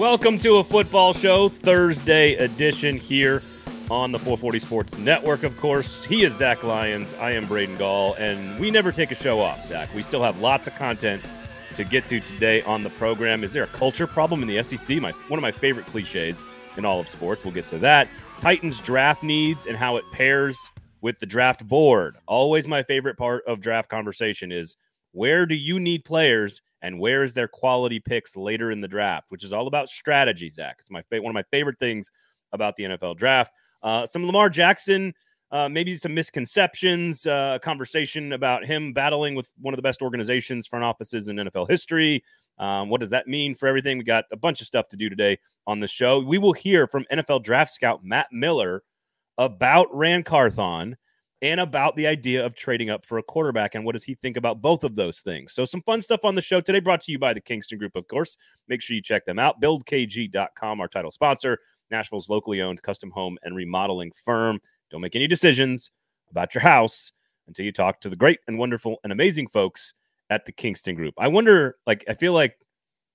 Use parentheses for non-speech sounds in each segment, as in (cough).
Welcome to a football show, Thursday edition here on the 440 Sports Network, of course. He is Zach Lyons. I am Braden Gall, and we never take a show off, Zach. We still have lots of content to get to today on the program. Is there a culture problem in the SEC? My one of my favorite cliches in all of sports. We'll get to that. Titans draft needs and how it pairs with the draft board. Always my favorite part of draft conversation is where do you need players and where is their quality picks later in the draft, which is all about strategy, Zach. It's my one of my favorite things about the NFL draft. Uh, some Lamar Jackson, uh, maybe some misconceptions, uh, conversation about him battling with one of the best organizations, front offices in NFL history. Um, what does that mean for everything? We got a bunch of stuff to do today on the show. We will hear from NFL draft scout Matt Miller about Ran Carthon and about the idea of trading up for a quarterback and what does he think about both of those things. So some fun stuff on the show today brought to you by the Kingston Group, of course. Make sure you check them out. BuildKG.com, our title sponsor, Nashville's locally owned custom home and remodeling firm. Don't make any decisions about your house until you talk to the great and wonderful and amazing folks at the Kingston Group. I wonder, like, I feel like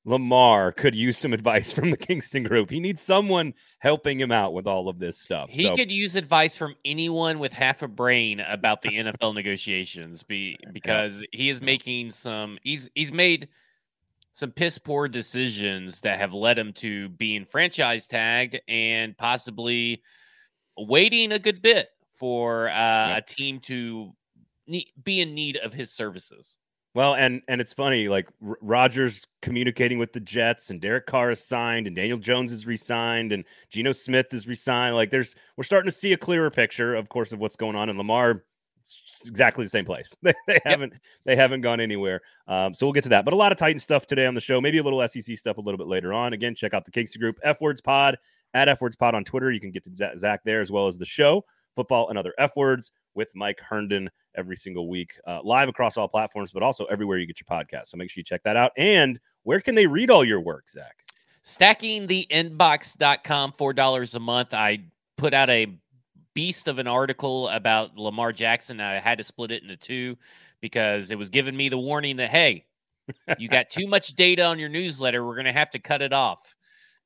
Lamar could use some (laughs) advice from the Kingston group. He needs someone helping him out with all of this stuff. He so. could use advice from anyone with half a brain about the NFL negotiations be, (laughs) because he is making some he's he's made some piss poor decisions that have led him to being franchise tagged and possibly waiting a good bit for uh, a team to be in need of his services. Well, and and it's funny, like R- Rodgers communicating with the Jets, and Derek Carr is signed, and Daniel Jones is re-signed, and Geno Smith is re-signed. Like, there's we're starting to see a clearer picture, of course, of what's going on. And Lamar, exactly the same place. (laughs) they, they haven't they haven't gone anywhere. Um, so we'll get to that. But a lot of Titan stuff today on the show. Maybe a little SEC stuff a little bit later on. Again, check out the Kingston Group F Words Pod at F Words Pod on Twitter. You can get to Zach there as well as the show football and other F words with Mike Herndon every single week, uh, live across all platforms, but also everywhere you get your podcast. So make sure you check that out. And where can they read all your work, Zach? Stackingtheinbox.com, $4 a month. I put out a beast of an article about Lamar Jackson. I had to split it into two because it was giving me the warning that, hey, you got too much data on your newsletter. We're going to have to cut it off.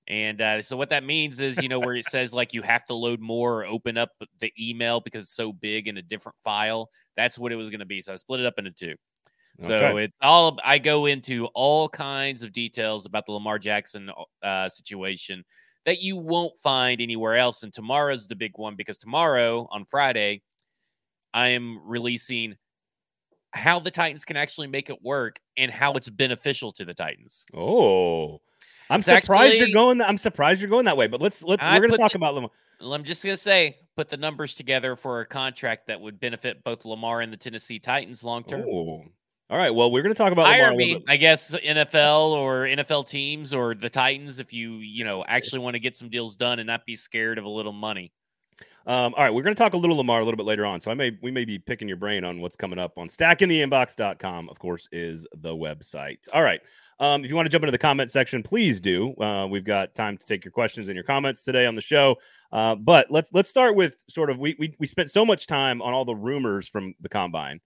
And uh, so what that means is, you know, where it says like you have to load more or open up the email because it's so big in a different file. That's what it was going to be. So I split it up into two. So okay. it's all I go into all kinds of details about the Lamar Jackson uh, situation that you won't find anywhere else. And tomorrow's the big one because tomorrow on Friday, I am releasing how the Titans can actually make it work and how it's beneficial to the Titans. Oh, I'm surprised actually, you're going. I'm surprised you're going that way. But let's let we're going to talk the, about Lamar. I'm just going to say, put the numbers together for a contract that would benefit both Lamar and the Tennessee Titans long term. All right. Well, we're going to talk about Hire me, I guess NFL or NFL teams or the Titans if you you know actually want to get some deals done and not be scared of a little money. Um, all right, we're going to talk a little Lamar a little bit later on. So I may we may be picking your brain on what's coming up on stackingtheinbox.com, of course, is the website. All right. Um, if you want to jump into the comment section, please do. Uh, we've got time to take your questions and your comments today on the show. Uh, but let's let's start with sort of we, we we spent so much time on all the rumors from the combine,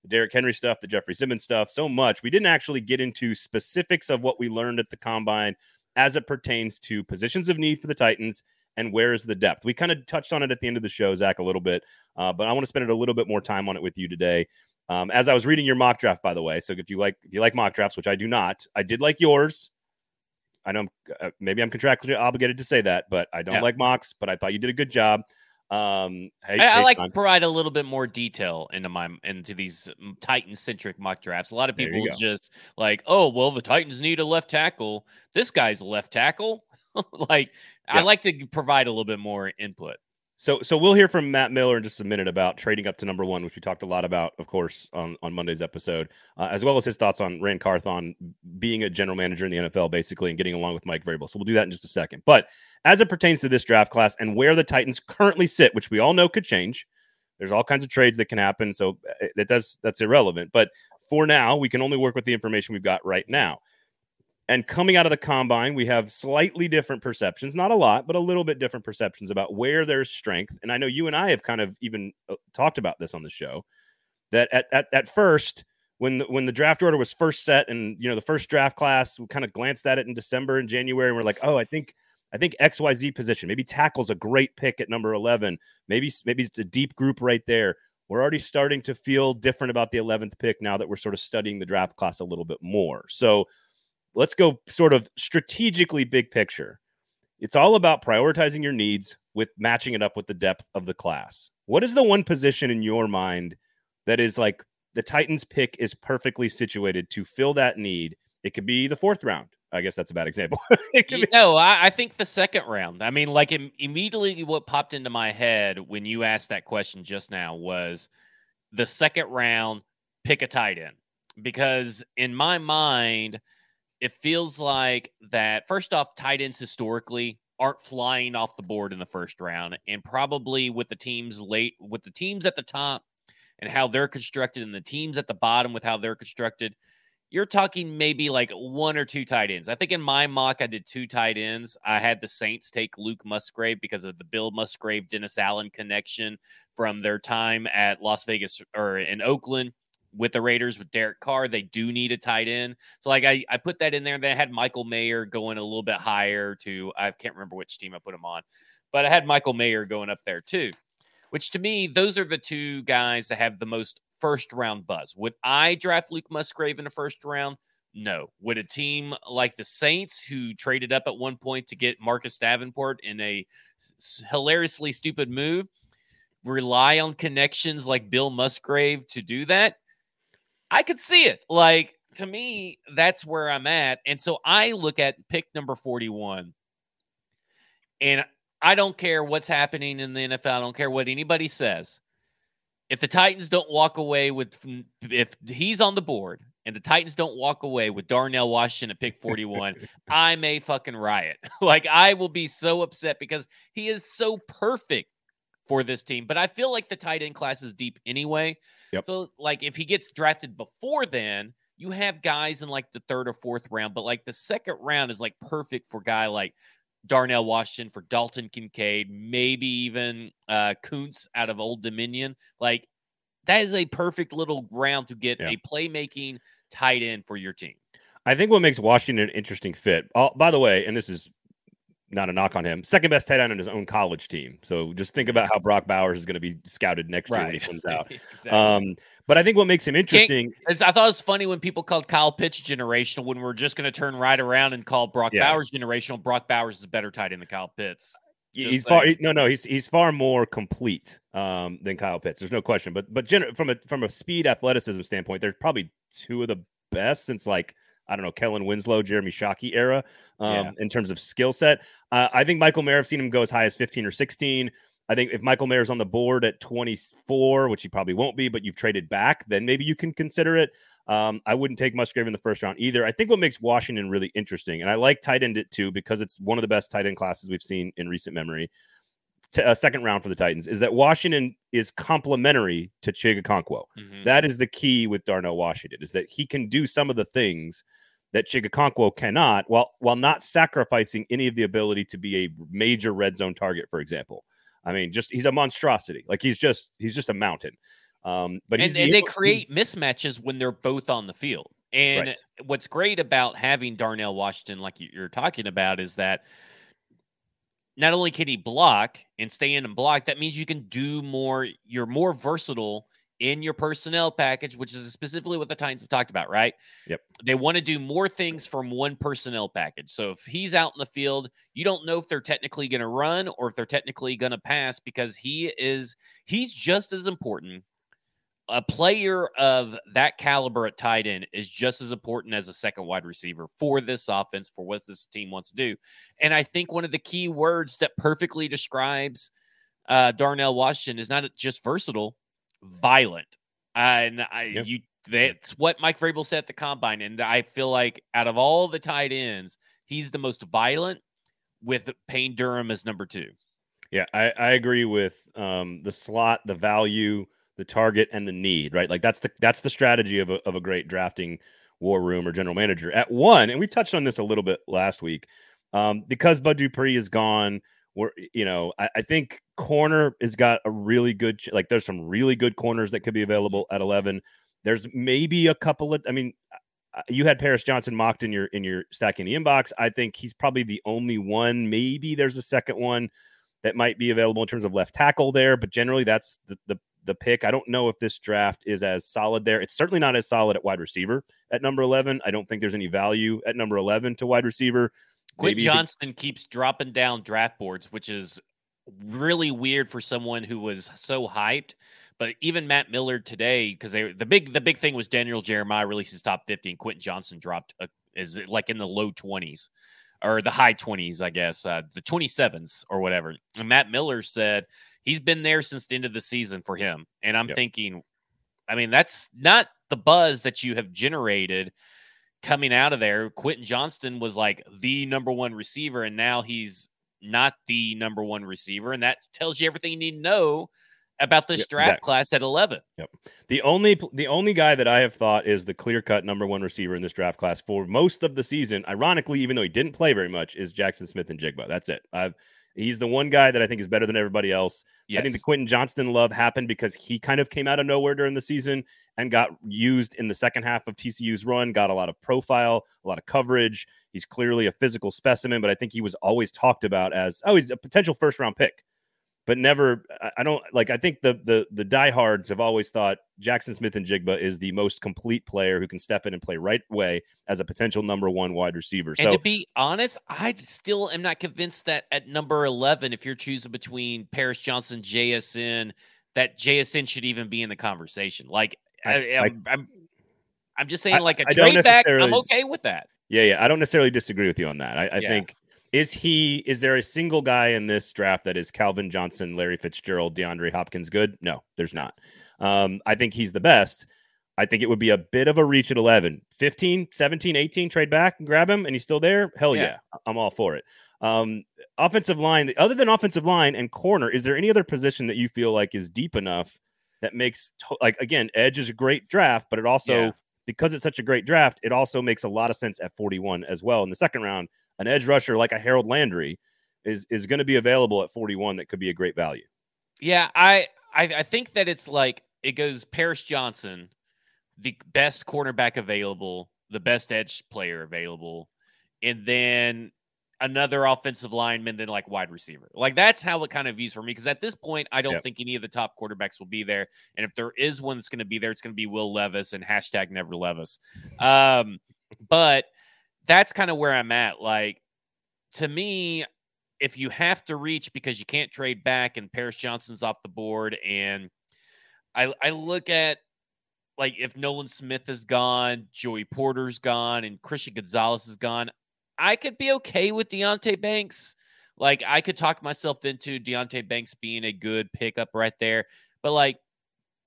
the Derrick Henry stuff, the Jeffrey Simmons stuff, so much. We didn't actually get into specifics of what we learned at the combine as it pertains to positions of need for the Titans and where is the depth? We kind of touched on it at the end of the show, Zach, a little bit, uh, but I want to spend a little bit more time on it with you today. Um, as I was reading your mock draft, by the way, so if you like if you like mock drafts, which I do not, I did like yours. I know uh, maybe I'm contractually obligated to say that, but I don't yeah. like mocks. But I thought you did a good job. Um, hey, I, I hey, like to provide a little bit more detail into my into these mm, Titan centric mock drafts. A lot of people just like, oh, well, the Titans need a left tackle. This guy's a left tackle. (laughs) like yeah. I like to provide a little bit more input. So, so we'll hear from Matt Miller in just a minute about trading up to number one, which we talked a lot about, of course, on, on Monday's episode, uh, as well as his thoughts on Ran Carthon being a general manager in the NFL, basically, and getting along with Mike Vrabel. So we'll do that in just a second. But as it pertains to this draft class and where the Titans currently sit, which we all know could change, there's all kinds of trades that can happen. So uh, that does that's irrelevant. But for now, we can only work with the information we've got right now. And coming out of the combine, we have slightly different perceptions, not a lot, but a little bit different perceptions about where there's strength. And I know you and I have kind of even uh, talked about this on the show that at, at, at first, when the, when the draft order was first set and you know the first draft class we kind of glanced at it in December and January and we're like oh I think I think XYZ position. Maybe tackle's a great pick at number 11 maybe maybe it's a deep group right there. We're already starting to feel different about the 11th pick now that we're sort of studying the draft class a little bit more. So let's go sort of strategically big picture it's all about prioritizing your needs with matching it up with the depth of the class what is the one position in your mind that is like the Titans pick is perfectly situated to fill that need. It could be the fourth round. I guess that's a bad example. (laughs) you no, I, I, think the second round. I mean, like Im- immediately what popped into my head when you asked that question just now was the second round, pick a tight end. Because in my mind, it feels like that first off, tight ends historically aren't flying off the board in the first round. And probably with the teams late with the teams at the top and how they're constructed and the teams at the bottom with how they're constructed, you're talking maybe like one or two tight ends. I think in my mock, I did two tight ends. I had the Saints take Luke Musgrave because of the Bill Musgrave Dennis Allen connection from their time at Las Vegas or in Oakland with the Raiders with Derek Carr. They do need a tight end. So like I, I put that in there. Then I had Michael Mayer going a little bit higher to I can't remember which team I put him on, but I had Michael Mayer going up there too which to me, those are the two guys that have the most first round buzz. Would I draft Luke Musgrave in the first round? No. Would a team like the Saints, who traded up at one point to get Marcus Davenport in a hilariously stupid move, rely on connections like Bill Musgrave to do that? I could see it. Like, to me, that's where I'm at. And so I look at pick number 41 and I don't care what's happening in the NFL. I don't care what anybody says. If the Titans don't walk away with, mm, if he's on the board and the Titans don't walk away with Darnell Washington at pick 41, (laughs) I may fucking riot. (laughs) like, I will be so upset because he is so perfect for this team. But I feel like the tight end class is deep anyway. Yep. So, like, if he gets drafted before then, you have guys in like the third or fourth round, but like the second round is like perfect for guy like Darnell Washington, for Dalton Kincaid, maybe even uh, out of Old Dominion. Like that is a perfect little ground to get yeah. a playmaking tight end for your team. I think what makes Washington an interesting fit. Oh, by the way, and this is not a knock on him, second best tight end on his own college team. So just think about how Brock Bowers is going to be scouted next right. year when he comes (laughs) out. exactly. um, but I think what makes him interesting. I thought it was funny when people called Kyle Pitts generational when we're just going to turn right around and call Brock yeah. Bowers generational. Brock Bowers is better tight end than Kyle Pitts. Just he's far no no he's he's far more complete um, than Kyle Pitts. There's no question. But but gener- from a from a speed athleticism standpoint, they're probably two of the best since like I don't know, Kellen Winslow, Jeremy Shockey era um, yeah. in terms of skill set. Uh, I think Michael Mayer, I've seen him go as high as 15 or 16. I think if Michael Mayer's on the board at 24, which he probably won't be, but you've traded back, then maybe you can consider it. Um, I wouldn't take Musgrave in the first round either. I think what makes Washington really interesting, and I like tight end it too because it's one of the best tight end classes we've seen in recent memory. A uh, second round for the Titans is that Washington is complementary to Chig mm-hmm. That is the key with Darnell Washington is that he can do some of the things that Chig cannot, while while not sacrificing any of the ability to be a major red zone target, for example. I mean, just he's a monstrosity. Like he's just he's just a mountain. Um, but and, the, and they create mismatches when they're both on the field. And right. what's great about having Darnell Washington, like you're talking about, is that not only can he block and stay in and block, that means you can do more. You're more versatile in your personnel package, which is specifically what the Titans have talked about, right? Yep. They want to do more things from one personnel package. So if he's out in the field, you don't know if they're technically going to run or if they're technically going to pass because he is he's just as important. A player of that caliber at tight end is just as important as a second wide receiver for this offense, for what this team wants to do. And I think one of the key words that perfectly describes uh, Darnell Washington is not just versatile, violent. and I, yep. you, that's what Mike Vrabel said at the combine. And I feel like out of all the tight ends, he's the most violent with Payne Durham as number two. Yeah, I, I agree with um, the slot, the value, the target, and the need. Right, like that's the that's the strategy of a of a great drafting war room or general manager. At one, and we touched on this a little bit last week, um, because Bud Dupree is gone we're you know I, I, think corner has got a really good like there's some really good corners that could be available at 11 There's maybe a couple of, I mean, you had Paris Johnson mocked in your in your stacking the inbox. I think he's probably the only one. Maybe there's a second one that might be available in terms of left tackle there, but generally that's the the, the pick. I don't know if this draft is as solid there. It's certainly not as solid at wide receiver at number 11. I don't think there's any value at number 11 to wide receiver. Quinn Johnston keeps dropping down draft boards, which is really weird for someone who was so hyped. But even Matt Miller today, because the big the big thing was Daniel Jeremiah releases top 50 and Quentin Johnston dropped a, is like in the low 20s or the high 20s, I guess, uh, the 27s or whatever. And Matt Miller said he's been there since the end of the season for him. And I'm yep. thinking, I mean, that's not the buzz that you have generated coming out of there. Quentin Johnston was like the number one receiver, and now he's not the number one receiver. And that tells you everything you need to know about this draft exactly. class at 11. Yep. The only the only guy that I have thought is the clear-cut number 1 receiver in this draft class for most of the season, ironically even though he didn't play very much, is Jackson Smith-Njigba. That's it. I've He's the one guy that I think is better than everybody else. Yes. I think the Quentin Johnston love happened because he kind of came out of nowhere during the season and got used in the second half of TCU's run, got a lot of profile, a lot of coverage. He's clearly a physical specimen, but I think he was always talked about as, oh, he's a potential first round pick but never I don't like I think the the the diehards have always thought Jackson Smith-Njigba is the most complete player who can step in and play right way as a potential number one wide receiver. So and to be honest, I still am not convinced that at number eleven, if you're choosing between Paris Johnson, JSN, that JSN should even be in the conversation. Like I, am I'm, I'm I'm just saying, like a I, trade back, I'm okay with that. Yeah, yeah. I don't necessarily disagree with you on that. I, I yeah. think is he? Is there a single guy in this draft that is Calvin Johnson, Larry Fitzgerald, DeAndre Hopkins good? No, there's not. Um, I think he's the best. I think it would be a bit of a reach at 11, 15, 17, 18, trade back and grab him, and he's still there. Hell yeah, yeah I'm all for it. Um, offensive line, other than offensive line and corner, is there any other position that you feel like is deep enough that makes to- like again, edge is a great draft, but it also yeah. because it's such a great draft, it also makes a lot of sense at 41 as well in the second round an edge rusher like a Harold Landry is is going to be available at 41 that could be a great value. Yeah, I, I I think that it's like it goes Paris Johnson, the best cornerback available, the best edge player available, and then another offensive lineman, then like wide receiver. Like that's how it kind of views for me. Because at this point, I don't yep. think any of the top quarterbacks will be there. And if there is one that's going to be there, it's going to be Will Levis and hashtag never Levis. Um, but that's kind of where I'm at. Like, to me, if you have to reach because you can't trade back and Paris Johnson's off the board, and I, I look at like if Nolan Smith is gone, Joey Porter's gone, and Christian Gonzalez is gone, I could be okay with Deonte Banks. Like I could talk myself into Deonte Banks being a good pickup right there, but like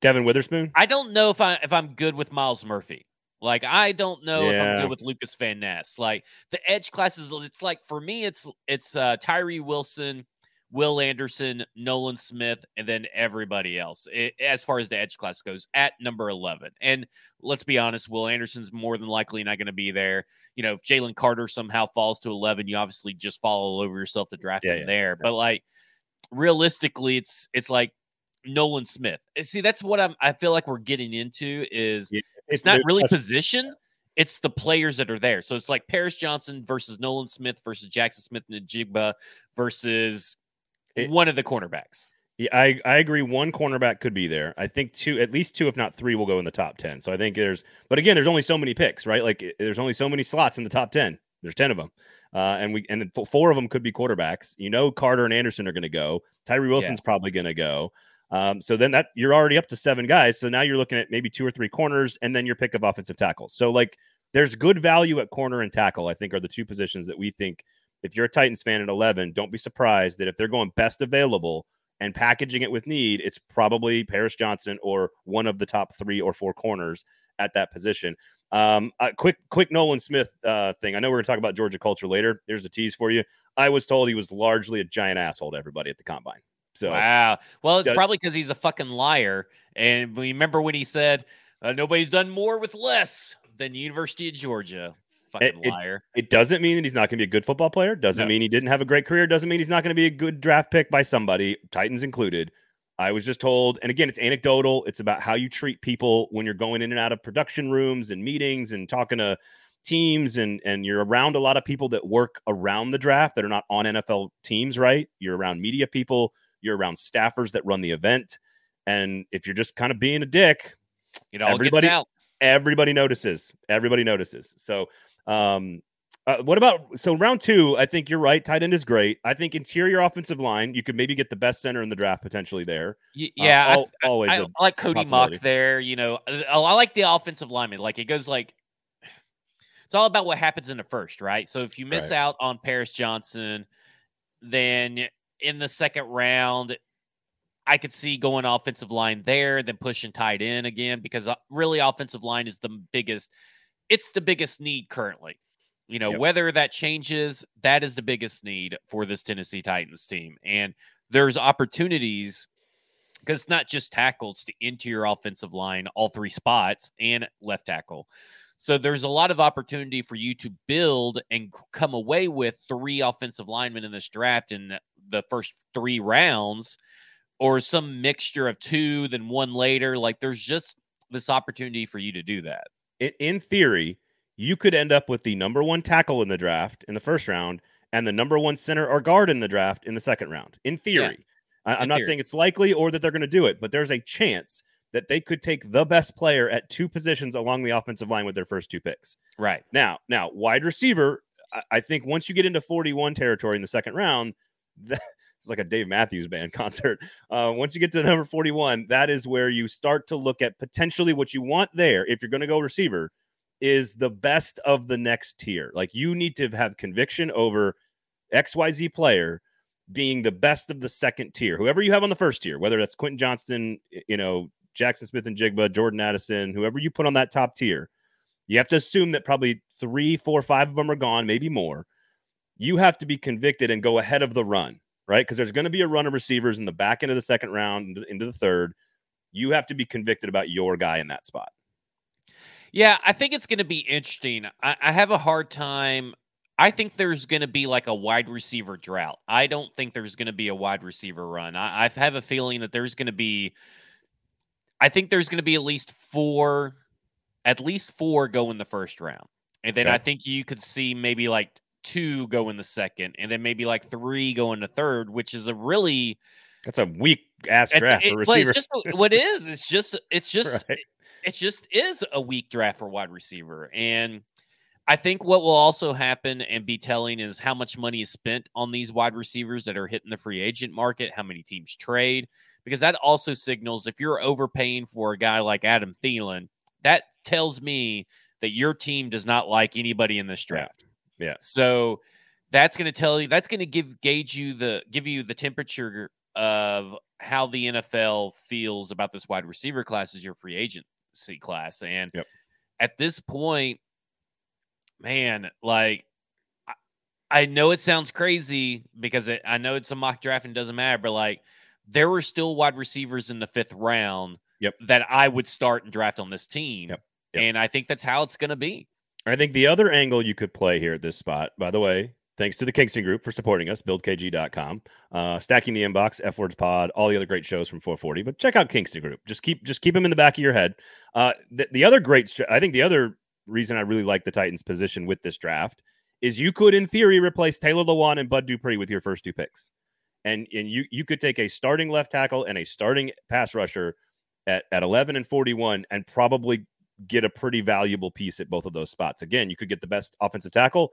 Devon Witherspoon, I don't know if I if I'm good with Myles Murphy. Like I don't know yeah. if I'm good with Lucas Van Ness. Like the edge classes, it's like for me, it's it's uh, Tyree Wilson, Will Anderson, Nolan Smith, and then everybody else it, as far as the edge class goes at number 11. And let's be honest, Will Anderson's more than likely not going to be there. You know, if Jalen Carter somehow falls to 11, you obviously just fall all over yourself to draft yeah, him yeah. there. But like realistically, it's it's like Nolan Smith. See, that's what I'm. I feel like we're getting into is yeah, it's, it's, not really position. It's the players that are there. So it's like Paris Johnson versus Nolan Smith versus Jackson Smith-Njigba versus it, one of the cornerbacks. Yeah, I, I agree. One cornerback could be there. I think two, at least two, if not three, will go in the top 10. So I think there's, but again, there's only so many picks, right? Like there's only so many slots in the top 10. There's 10 of them. Uh, and we, and four of them could be quarterbacks. You know, Carter and Anderson are going to go. Tyree Wilson's yeah. probably going to go. Um, so then that you're already up to seven guys. So now you're looking at maybe two or three corners and then your pick of offensive tackles. So like there's good value at corner and tackle, I think are the two positions that we think if you're a Titans fan at 11, don't be surprised that if they're going best available and packaging it with need, it's probably Paris Johnson or one of the top three or four corners at that position. Um, a quick, quick Nolan Smith uh, thing. I know we're to talk about Georgia culture later. There's a tease for you. I was told he was largely a giant asshole to everybody at the combine. So wow. Well, it's does, probably because he's a fucking liar. And remember when he said uh, nobody's done more with less than University of Georgia. Fucking it, liar. It, it, doesn't mean that he's not going to be a good football player. Doesn't no. mean he didn't have a great career. Doesn't mean he's not going to be a good draft pick by somebody, Titans included. I was just told, and again, it's anecdotal. It's about how you treat people when you're going in and out of production rooms and meetings and talking to teams and and you're around a lot of people that work around the draft that are not on NFL teams, right? You're around media people, you're around staffers that run the event. And if you're just kind of being a dick, You know, everybody out. everybody notices. Everybody notices. So um uh, what about so round two? I think you're right. Tight end is great. I think interior offensive line, you could maybe get the best center in the draft potentially there. Uh, Yeah, I- al- always. I, I like Cody. Mock there. You know, Uh, I like the offensive lineman. Like it goes like (sighs) it's all about what happens in the first, right? So if you miss Right. out on Paris Johnson, then in the second round, I could see going offensive line there, then pushing tight end again because uh, really offensive line is the biggest. It's the biggest need currently. You know, Yep. whether that changes, that is the biggest need for this Tennessee Titans team. And there's opportunities because it's not just tackles to interior offensive line, all three spots, and left tackle. So there's a lot of opportunity for you to build and come away with three offensive linemen in this draft in the first three rounds, or some mixture of two, then one later. Like there's just this opportunity for you to do that. in, theory, you could end up with the number one tackle in the draft in the first round and the number one center or guard in the draft in the second round. In theory, I, in I'm not saying it's likely or that they're going to do it, but there's a chance that they could take the best player at two positions along the offensive line with their first two picks. Right. Now, now wide receiver, I, I think once you get into 41 territory in the second round, (laughs) that, it's like a Dave Matthews band (laughs) concert. Uh, once you get to number 41, that is where you start to look at potentially what you want there. If you're going to go receiver, is the best of the next tier. Like you need to have conviction over XYZ player being the best of the second tier. Whoever you have on the first tier, whether that's Quentin Johnston, you know, Jackson Smith-Njigba, Jordan Addison, whoever you put on that top tier, you have to assume that probably three, four, five of them are gone, maybe more. You have to be convicted and go ahead of the run, right? Because there's going to be a run of receivers in the back end of the second round into- the third. You have to be convicted about your guy in that spot. Yeah, I think it's going to be interesting. I, I have a hard time. I think there's going to be like a wide receiver drought. I don't think there's going to be a wide receiver run. I, I have a feeling that there's going to be. I think there's going to be at least four, at least four go in the first round, and then Okay. I think you could see maybe like two go in the second, and then maybe like three go in the third, which is a really That's a weak ass draft it- for receiver. it's just what it is. It's just it's (laughs) just Right. it's just is a weak draft for wide receiver. And I think what will also happen and be telling is how much money is spent on these wide receivers that are hitting the free agent market, how many teams trade, because that also signals if you're overpaying for a guy like Adam Thielen, that tells me that your team does not like anybody in this draft. Yeah. So that's going to tell you that's going to give gauge you the give you the temperature of how the NFL feels about this wide receiver class as your free agency class. And Yep. at this point, man, like I, I know it sounds crazy because it, I know it's a mock draft and doesn't matter, but like there were still wide receivers in the fifth round Yep. that I would start and draft on this team. Yep. Yep. And I think that's how it's going to be. I think the other angle you could play here at this spot, by the way, thanks to the Kingston Group for supporting us, buildkg.com, uh, stacking the inbox, F words pod, all the other great shows from 440. But check out Kingston Group. Just keep just keep them in the back of your head. Uh, the, the other great, I think the other reason I really like the Titans' position with this draft is you could, in theory, replace Taylor Lewan and Bud Dupree with your first two picks, and and you you could take a starting left tackle and a starting pass rusher at at 11 and 41, and probably get a pretty valuable piece at both of those spots. Again, you could get the best offensive tackle.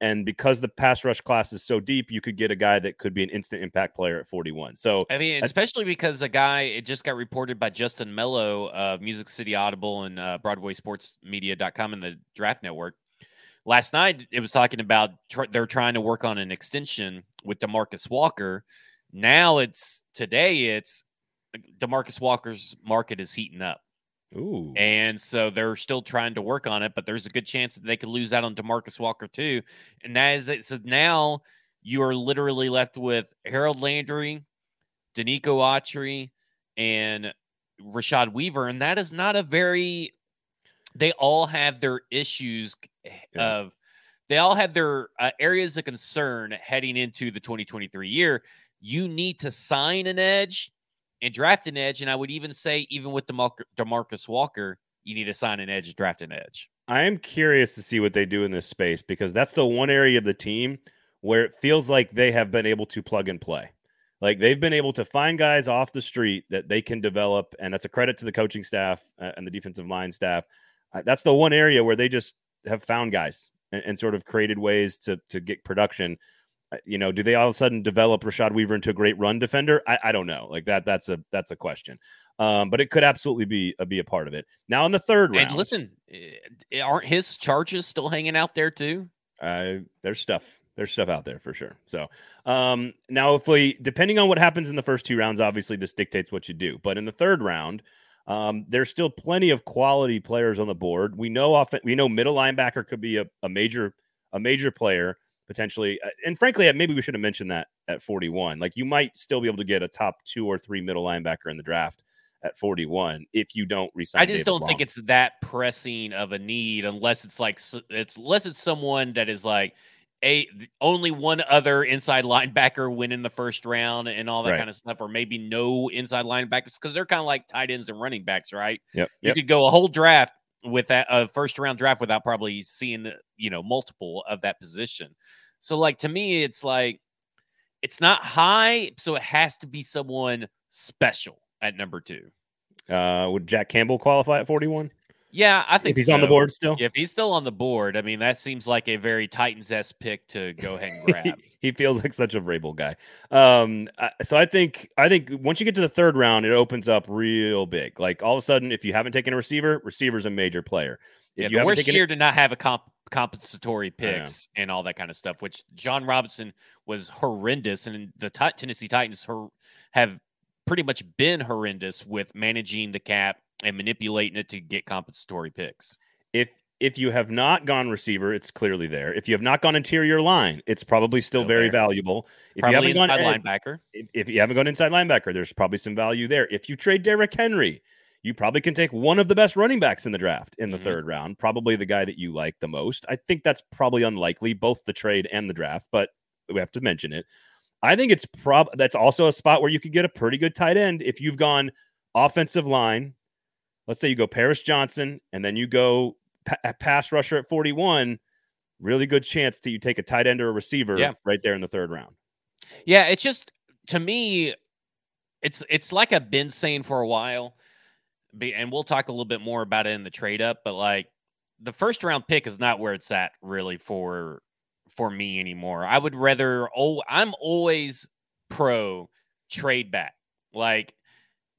And because the pass rush class is so deep, you could get a guy that could be an instant impact player at 41. So I mean, especially because a guy, it just got reported by Justin Melo of Music City Audible and uh, BroadwaySportsMedia.com and the Draft Network. Last night, it was talking about tr- they're trying to work on an extension with Demarcus Walker. Now it's today, it's Demarcus Walker's market is heating up. ooh, And so they're still trying to work on it, but there's a good chance that they could lose out on Demarcus Walker too. And that is it. So now you are literally left with Harold Landry, Denico Autry, and Rashad Weaver. And that is not a very they all have their issues Yeah. of they all have their uh, areas of concern heading into the 2023 year. You need to sign an edge and draft an edge. And I would even say, even with DeMar- Demarcus Walker, you need to sign an edge, draft an edge. I am curious to see what they do in this space because that's the one area of the team where it feels like they have been able to plug and play. Like they've been able to find guys off the street that they can develop, and that's a credit to the coaching staff uh, and the defensive line staff. Uh, that's the one area where they just have found guys and, and sort of created ways to to get production. Uh, you know, do they all of a sudden develop Rashad Weaver into a great run defender? I, I don't know. Like that, that's a that's a question. Um, but it could absolutely be a, be a part of it. Now in the third round, and listen, eh, aren't his charges still hanging out there too? Uh, there's stuff. There's stuff out there for sure. So um, now, if we, depending on what happens in the first two rounds, obviously this dictates what you do. But in the third round, um, there's still plenty of quality players on the board. We know often we know middle linebacker could be a, a major a major player potentially. Uh, and frankly, maybe we should have mentioned that at 41. Like you might still be able to get a top two or three middle linebacker in the draft at 41 if you don't resign. I just David don't Long. think it's that pressing of a need unless it's like it's unless it's someone that is like a only one other inside linebacker win in the first round and all that Right. kind of stuff, or maybe no inside linebackers because they're kind of like tight ends and running backs, right? Yep. You Yep. could go a whole draft with that a first round draft without probably seeing you know multiple of that position. So like to me, it's like it's not high, so it has to be someone special at number two. Uh, would Jack Campbell qualify at 41 Yeah, I think if he's on the board still? If he's still on the board, I mean, that seems like a very Titans s pick to go ahead and (laughs) grab. he feels like such a Vrabel guy. Um, so I think I think once you get to the third round, it opens up real big. Like all of a sudden, if you haven't taken a receiver, receiver's a major player. If yeah, you worst taken year to not have a comp- compensatory picks and all that kind of stuff, which Jon Robinson was horrendous, and the Ti- Tennessee Titans hor- have pretty much been horrendous with managing the cap and manipulating it to get compensatory picks. if if you have not gone receiver, it's clearly there. If you have not gone interior line, it's probably still, Still very there. valuable. If Probably you haven't inside gone ed- linebacker. if, if you haven't gone inside linebacker, there's probably some value there. If you trade Derrick Henry, you probably can take one of the best running backs in the draft in the Mhm. third round, probably the guy that you like the most. I think that's probably unlikely, both the trade and the draft, but we have to mention it. I think it's prob that's also a spot where you could get a pretty good tight end if you've gone offensive line. Let's say you go Paris Johnson and then you go pa- pass rusher at 41. Really good chance that you take a tight end or a receiver Yeah. right there in the third round. Yeah, it's just to me, it's it's like I've been saying for a while, and we'll talk a little bit more about it in the trade up. But like the first round pick is not where it's at really for for me anymore. I would rather. Oh, I'm always pro trade back. Like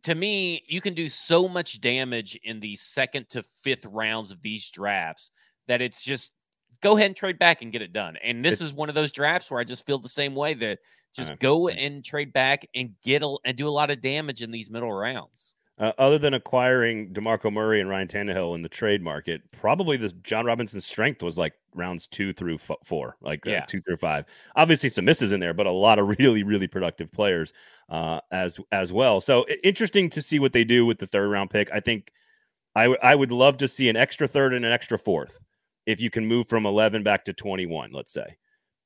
to me, you can do so much damage in the second to fifth rounds of these drafts that it's just go ahead and trade back and get it done. And this It's- is one of those drafts where I just feel the same way that just know. go and trade back and get a, and do a lot of damage in these middle rounds. Uh, other than acquiring DeMarco Murray and Ryan Tannehill in the trade market, probably the Jon Robinson's strength was like rounds two through f- four, like uh, Yeah. two through five. Obviously, some misses in there, but a lot of really, really productive players uh, as as well. So interesting to see what they do with the third round pick. I think I w- I would love to see an extra third and an extra fourth if you can move from eleven back to twenty one, let's say.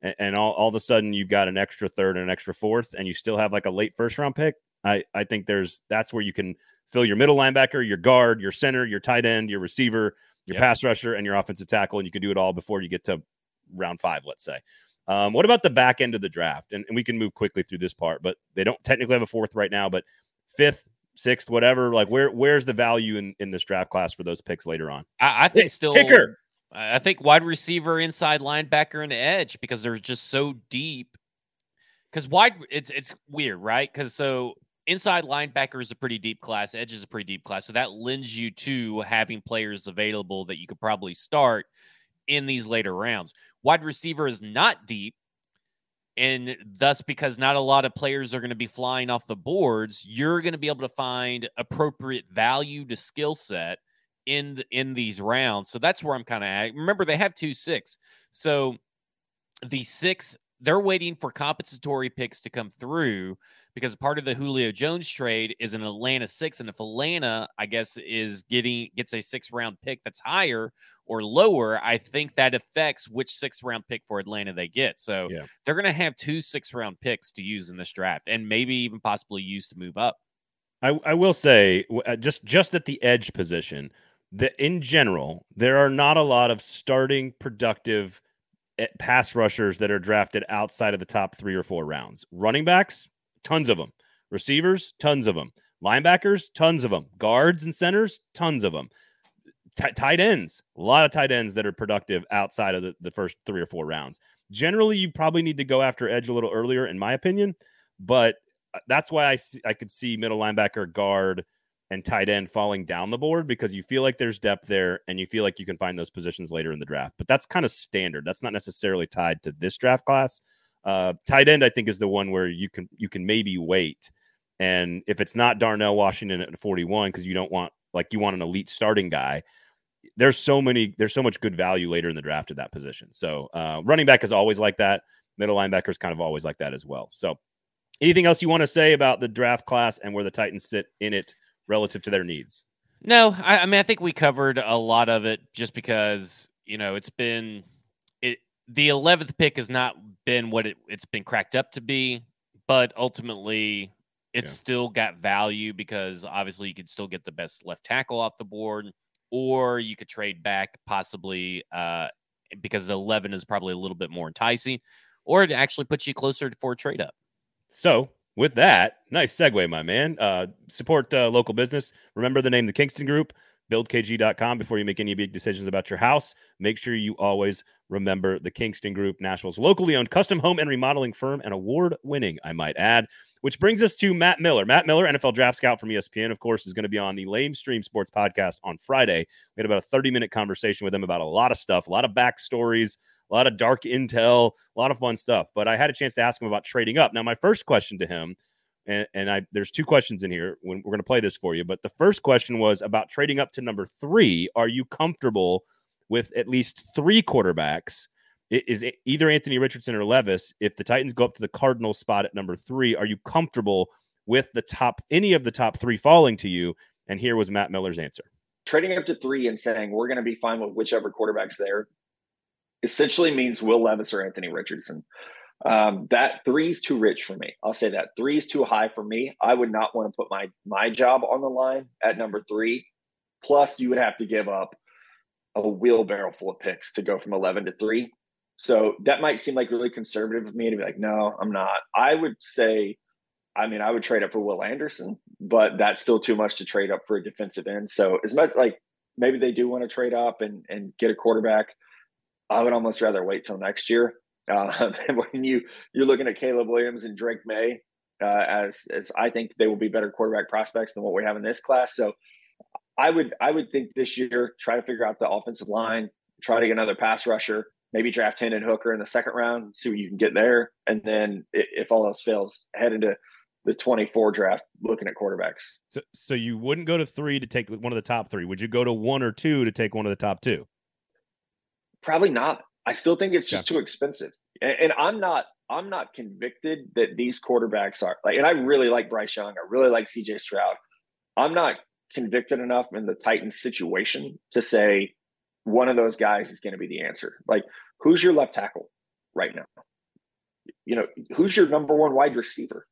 And, and all, all of a sudden you've got an extra third and an extra fourth, and you still have like a late first round pick. I, I think there's that's where you can fill your middle linebacker, your guard, your center, your tight end, your receiver, your Yep. pass rusher, and your offensive tackle, and you can do it all before you get to round five, let's say. Um, what about the back end of the draft? And, and we can move quickly through this part, but they don't technically have a fourth right now, but fifth, sixth, whatever. Like where where's the value in, in this draft class for those picks later on? I, I think still kicker. I think wide receiver, inside linebacker, and edge because they're just so deep. Because wide, it's it's weird, right? Because so inside linebacker is a pretty deep class, edge is a pretty deep class, so that lends you to having players available that you could probably start in these later rounds. Wide receiver is not deep, and thus because not a lot of players are going to be flying off the boards, you're going to be able to find appropriate value to skill set in in these rounds. So that's where I'm kind of at. Remember, they have two six. So the six, they're waiting for compensatory picks to come through because part of the Julio Jones trade is an Atlanta six. And if Atlanta, I guess, is getting gets a six round pick that's higher or lower, I think that affects which six round pick for Atlanta they get. So Yeah. they're gonna have two six round picks to use in this draft and maybe even possibly use to move up. I, I will say uh, just just at the edge position, that in general there are not a lot of starting productive pass rushers that are drafted outside of the top three or four rounds. Running backs, tons of them. Receivers, tons of them. Linebackers, tons of them. Guards and centers, tons of them. T- tight ends, a lot of tight ends that are productive outside of the, the first three or four rounds. Generally, you probably need to go after edge a little earlier, in my opinion. But uh, that's why I see, I could see middle linebacker, guard, and tight end falling down the board because you feel like there's depth there and you feel like you can find those positions later in the draft. But that's kind of standard. That's not necessarily tied to this draft class. Uh, tight end, I think, is the one where you can you can maybe wait. And if it's not Darnell Washington at 41, because you don't want like you want an elite starting guy, there's so many there's so much good value later in the draft at that position. So uh, running back is always like that. Middle linebacker is kind of always like that as well. So anything else you want to say about the draft class and where the Titans sit in it relative to their needs? No, I, I mean I think we covered a lot of it just because you know it's been it the eleventh pick has not been what it, it's been cracked up to be, but ultimately it's yeah. still got value because obviously you could still get the best left tackle off the board or you could trade back possibly uh, because the 11 is probably a little bit more enticing, or it actually puts you closer for a trade up. So, with that, nice segue, my man. Uh, support uh, local business. Remember the name, the Kingston Group. BuildKG.com before you make any big decisions about your house. Make sure you always remember the Kingston Group, Nashville's locally owned custom home and remodeling firm, and award winning, I might add. Which brings us to Matt Miller. Matt Miller, NFL draft scout from ESPN, of course, is going to be on the Lame Stream Sports podcast on Friday. We had about a 30 minute conversation with him about a lot of stuff, a lot of backstories, a lot of dark intel, a lot of fun stuff. But I had a chance to ask him about trading up. Now, my first question to him, and, and I there's two questions in here when we're going to play this for you. But the first question was about trading up to number three. Are you comfortable with at least three quarterbacks? is either Anthony Richardson or Levis. If the Titans go up to the Cardinal spot at number three, are you comfortable with the top any of the top three falling to you? And here was Matt Miller's answer. Trading up to three and saying we're going to be fine with whichever quarterback's there essentially means Will Levis or Anthony Richardson. Um, that three is too rich for me. I'll say that three is too high for me. I would not want to put my my job on the line at number three. Plus, you would have to give up a wheelbarrow full of picks to go from eleven to three. So that might seem like really conservative of me to be like, no, I'm not. I would say, I mean, I would trade up for Will Anderson, but that's still too much to trade up for a defensive end. So as much like maybe they do want to trade up and and get a quarterback, I would almost rather wait till next year. Uh, (laughs) when you you're looking at Caleb Williams and Drake Maye uh, as as I think they will be better quarterback prospects than what we have in this class. So I would I would think this year try to figure out the offensive line, try to get another pass rusher maybe draft Hendon Hooker in the second round, see what you can get there. And then if all else fails, head into the 24 draft looking at quarterbacks. So, so you wouldn't go to three to take one of the top three. Would you go to one or two to take one of the top two? Probably not. I still think it's just yeah. too expensive. And, and, I'm not, I'm not convicted that these quarterbacks are like, and I really like Bryce Young. I really like CJ Stroud. I'm not convicted enough in the Titans situation to say one of those guys is going to be the answer. Like, who's your left tackle right now? You know, who's your number one wide receiver?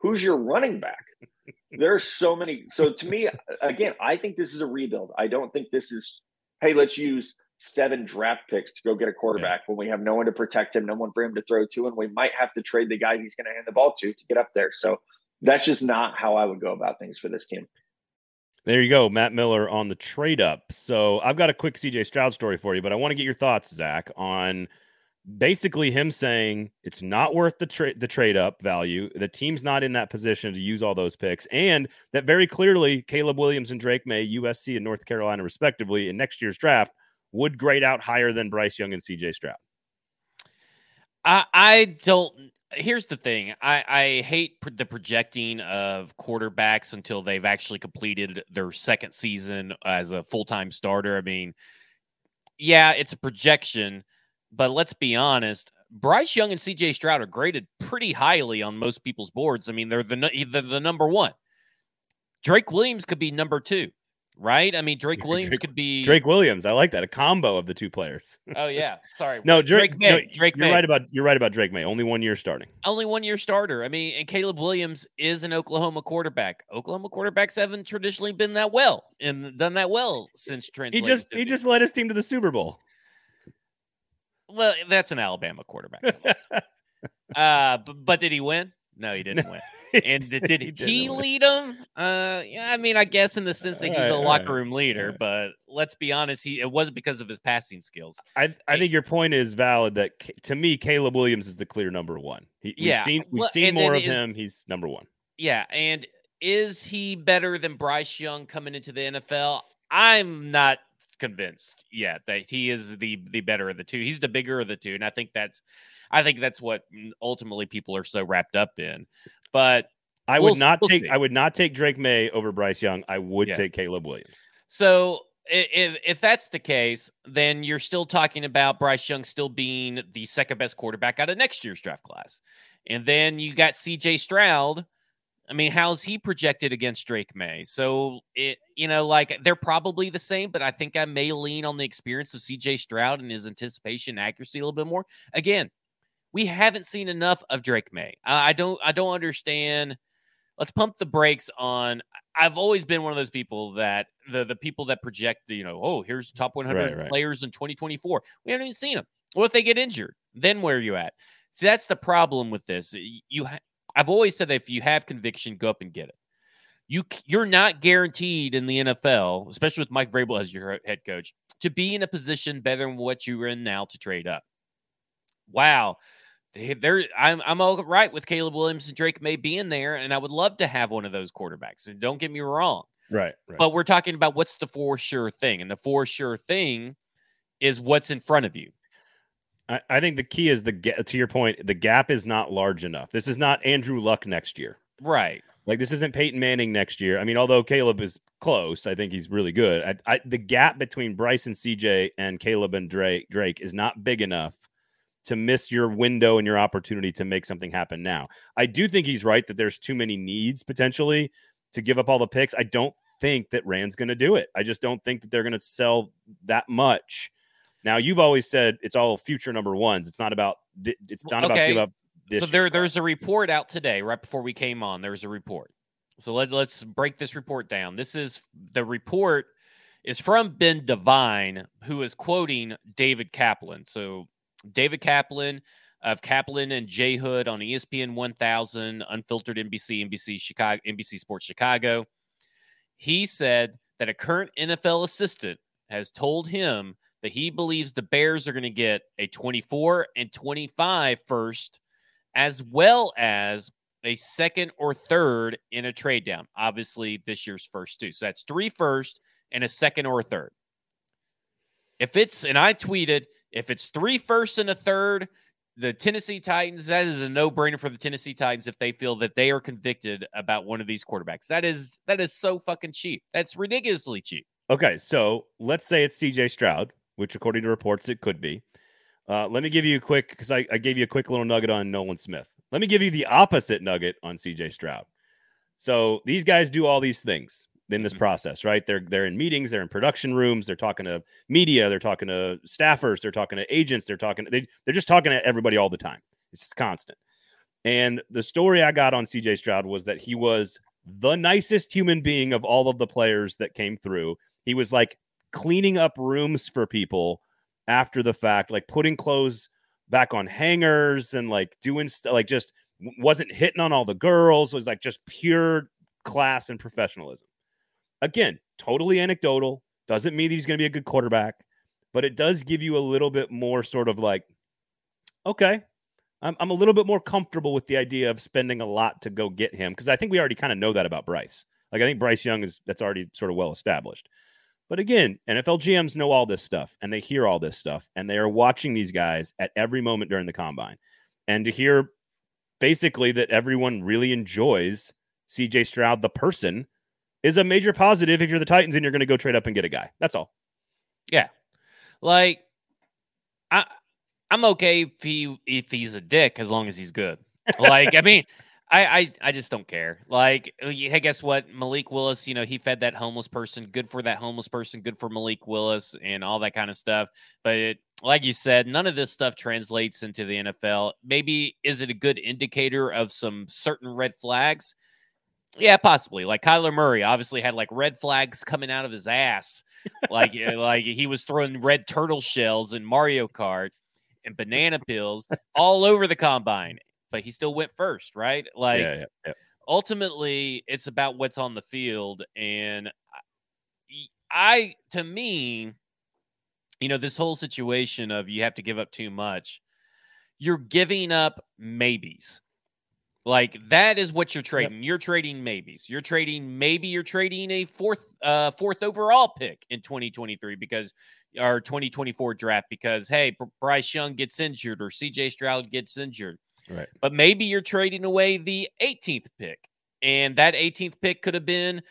Who's your running back? (laughs) there are so many. So to me, again, I think this is a rebuild. I don't think this is, hey, let's use seven draft picks to go get a quarterback yeah. when we have no one to protect him, no one for him to throw to, and we might have to trade the guy he's going to hand the ball to to get up there. So that's just not how I would go about things for this team. There you go, Matt Miller on the trade up. So I've got a quick CJ Stroud story for you, but I want to get your thoughts, Zach, on basically him saying it's not worth the trade the trade up value. The team's not in that position to use all those picks, and that very clearly Caleb Williams and Drake Maye, USC and North Carolina, respectively, in next year's draft would grade out higher than Bryce Young and CJ Stroud. I, I don't here's the thing. I i hate the projecting of quarterbacks until they've actually completed their second season as a full-time starter. I mean yeah it's a projection but let's be honest bryce young and cj stroud are graded pretty highly on most people's boards. I mean they're the, they're the number one. Drake williams could be number two right? I mean, Drake Williams Drake- could be Drake Williams. I like that. A combo of the two players. Oh yeah, sorry. No, Drake, Drake, May. no, Drake you're May. right about you're right about Drake Maye. Only one year starting. Only one year starter. I mean, and Caleb Williams is an Oklahoma quarterback. Oklahoma quarterbacks haven't traditionally been that well and done that well since Trent. He just he just led his team to the Super Bowl. well, that's an Alabama quarterback. (laughs) uh, but, but did he win? No, he didn't win. (laughs) And did, did he, didn't lead them? Uh, yeah, I mean, I guess in the sense that he's Alright, a locker room leader, alright. but let's be honest, he it wasn't because of his passing skills. I, I think your point is valid. That to me, Caleb Williams is the clear number one. He, Yeah, we've seen we've well, seen more of is- him. He's number one. Yeah, and is he better than Bryce Young coming into the NFL? I'm not convinced yet that he is the the better of the two. He's the bigger of the two, and I think that's I think that's what ultimately people are so wrapped up in. But I We'll would not we'll take see. I would not take Drake Maye over Bryce Young. I would Yeah. take Caleb Williams. so if if that's the case, then you're still talking about Bryce Young still being the second best quarterback out of next year's draft class, and then you got C.J. Stroud. I mean, how's he projected against Drake Maye? So it, you know, like they're probably the same, but I think I may lean on the experience of CJ Stroud and his anticipation accuracy a little bit more. Again, we haven't seen enough of Drake Maye. I I don't, I don't understand. Let's pump the brakes on. I've always been one of those people that the the people that project, you know, oh, here's top 100 Right, right. players in 2024. We haven't even seen them. What if they get injured? Then where are you at? See, that's the problem with this. You, I've always said that if you have conviction, go up and get it. You you're not guaranteed in the NFL, especially with Mike Vrabel as your head coach, to be in a position better than what you're in now to trade up. Wow, they're I'm I'm all right with Caleb Williams and Drake Maye being there, and I would love to have one of those quarterbacks. And don't get me wrong, Right. Right. but we're talking about what's the for sure thing, and the for sure thing is what's in front of you. I, I think the key is the to your point. The gap is not large enough. This is not Andrew Luck next year. Right. Like this isn't Peyton Manning next year. I mean, although Caleb is close, I think he's really good. I, I, the gap between Bryce and CJ and Caleb and Drake Drake is not big enough to miss your window and your opportunity to make something happen now. I do think he's right that there's too many needs potentially to give up all the picks. I don't think that Ran's going to do it. I just don't think that they're going to sell that much. Now, you've always said it's all future number ones. It's not about it's not about give up. This so there, there's a report out today, right before we came on. There's a report. So let, let's break this report down. This is the report is from Ben Devine, who is quoting David Kaplan. So David Kaplan of Kaplan and Jay Hood on ESPN 1000, Unfiltered NBC, NBC Chicago, NBC Sports Chicago. He said that a current NFL assistant has told him that he believes the Bears are going to get a 24 and 25 first, as well as a second or third in a trade down. Obviously, this year's first two. So that's three first and a second or a third. If it's, and I tweeted, if it's three firsts and a third, the Tennessee Titans, that is a no-brainer for the Tennessee Titans if they feel that they are convicted about one of these quarterbacks. That is that is so fucking cheap. That's ridiculously cheap. Okay, so let's say it's CJ Stroud, which according to reports it could be. Uh, let me give you a quick because I, I gave you a quick little nugget on Nolan Smith. Let me give you the opposite nugget on CJ Stroud. So these guys do all these things in this Mhm. process, right? They're they're in meetings, they're in production rooms, they're talking to media, they're talking to staffers, they're talking to agents, they're talking they they're just talking to everybody all the time. It's just constant. And the story I got on CJ Stroud was that he was the nicest human being of all of the players that came through. He was like cleaning up rooms for people after the fact, like putting clothes back on hangers and like doing stuff, like just wasn't hitting on all the girls. Was like just pure class and professionalism. Again, totally anecdotal. Doesn't mean he's going to be a good quarterback, but it does give you a little bit more sort of like, okay, I'm, I'm a little bit more comfortable with the idea of spending a lot to go get him because I think we already kind of know that about Bryce. Like I think Bryce Young is that's already sort of well established. But again, NFL GMs know all this stuff and they hear all this stuff and they are watching these guys at every moment during the combine. And to hear basically that everyone really enjoys CJ Stroud, the person, is a major positive if you're the Titans and you're going to go trade up and get a guy. That's all. Yeah. Like, I I'm okay if he if he's a dick as long as he's good. Like, I mean, I, I I just don't care. Like, uh, hey, guess what? Malik Willis, you know, he fed that homeless person. Good for that homeless person. Good for Malik Willis and all that kind of stuff. But it, like you said, none of this stuff translates into the NFL. Maybe is it a good indicator of some certain red flags? Yeah, possibly. Like Kyler Murray obviously had like red flags coming out of his ass, like (laughs) like he was throwing red turtle shells in Mario Kart and banana peels all over the combine but he still went first, right? Like yeah, yeah, yeah. ultimately it's about what's on the field and I to me you know this whole situation of you have to give up too much you're giving up maybes like that is what you're trading. Yep. You're trading maybes. You're trading maybe you're trading a fourth uh fourth overall pick in 2023 because our 2024 draft because hey, Bryce Young gets injured or CJ Stroud gets injured. Right. But maybe you're trading away the 18th pick. And that 18th pick could have been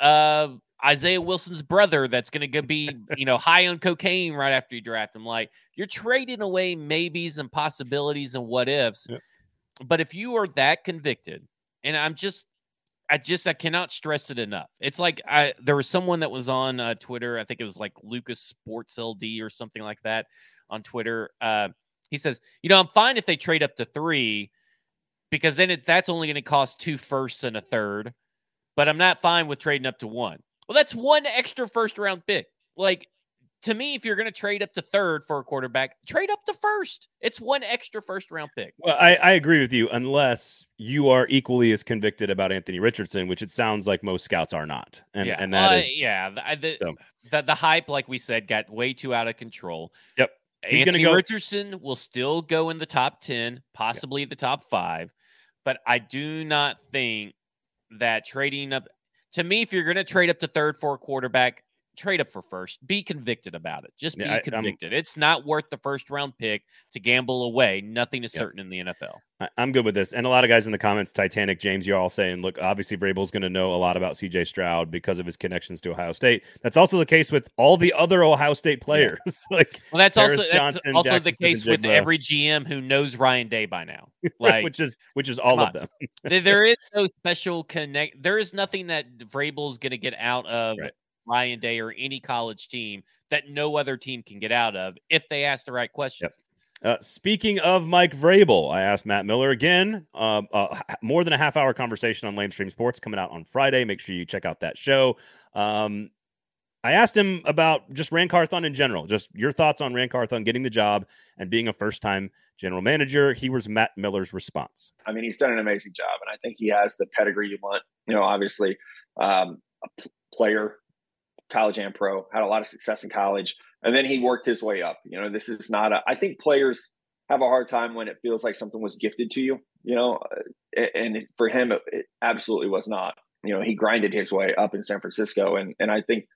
uh, Isaiah Wilson's brother that's going to be, you know, high on cocaine right after you draft him. Like you're trading away maybes and possibilities and what ifs. Yep. But if you are that convicted, and I'm just, I just, I cannot stress it enough. It's like I, there was someone that was on uh, Twitter. I think it was like Lucas Sports LD or something like that on Twitter. Uh, he says, you know, I'm fine if they trade up to three because then it, that's only going to cost two firsts and a third, but I'm not fine with trading up to one. Well, that's one extra first round pick. Like, to me, if you're going to trade up to third for a quarterback, trade up to first. It's one extra first round pick. Well, I, I agree with you, unless you are equally as convicted about Anthony Richardson, which it sounds like most scouts are not. And yeah, and that uh, is, yeah, the, the, so. the, the hype, like we said, got way too out of control. Yep. He's Anthony go- Richardson will still go in the top 10, possibly yeah. the top five, but I do not think that trading up to me, if you're going to trade up to third for a quarterback, trade up for first. Be convicted about it. Just be yeah, I, convicted. I'm, it's not worth the first round pick to gamble away. Nothing is certain in the NFL. I, am good with this. And a lot of guys in the comments, Titanic, James, you're all saying, look, obviously Vrabel's going to know a lot about CJ Stroud because of his connections to Ohio State. That's also the case with all the other Ohio State players. Yeah. (laughs) like well, that's Harris also Johnson, that's also Jackson the case with every GM who knows Ryan Day by now. (laughs) Like which is which is all of them. there (laughs) is no special connect. There is nothing that Vrabel's going to get out of right. Ryan Day or any college team that no other team can get out of if they ask the right questions. Yep. Uh, speaking of Mike Vrabel, I asked Matt Miller again. Uh, uh, more than a half hour conversation on Lamestream Sports coming out on Friday. Make sure you check out that show. Um, I asked him about just Ran Carthon in general, just your thoughts on Ran Carthon getting the job and being a first time general manager. He was Matt Miller's response. I mean, he's done an amazing job, and I think he has the pedigree you want. You know, obviously, um, a p- player college and pro, had a lot of success in college, and then he worked his way up. You know, this is not a. I think players have a hard time when it feels like something was gifted to you. You know, uh, and for him, it, it absolutely was not. You know, he grinded his way up in San Francisco, and and I think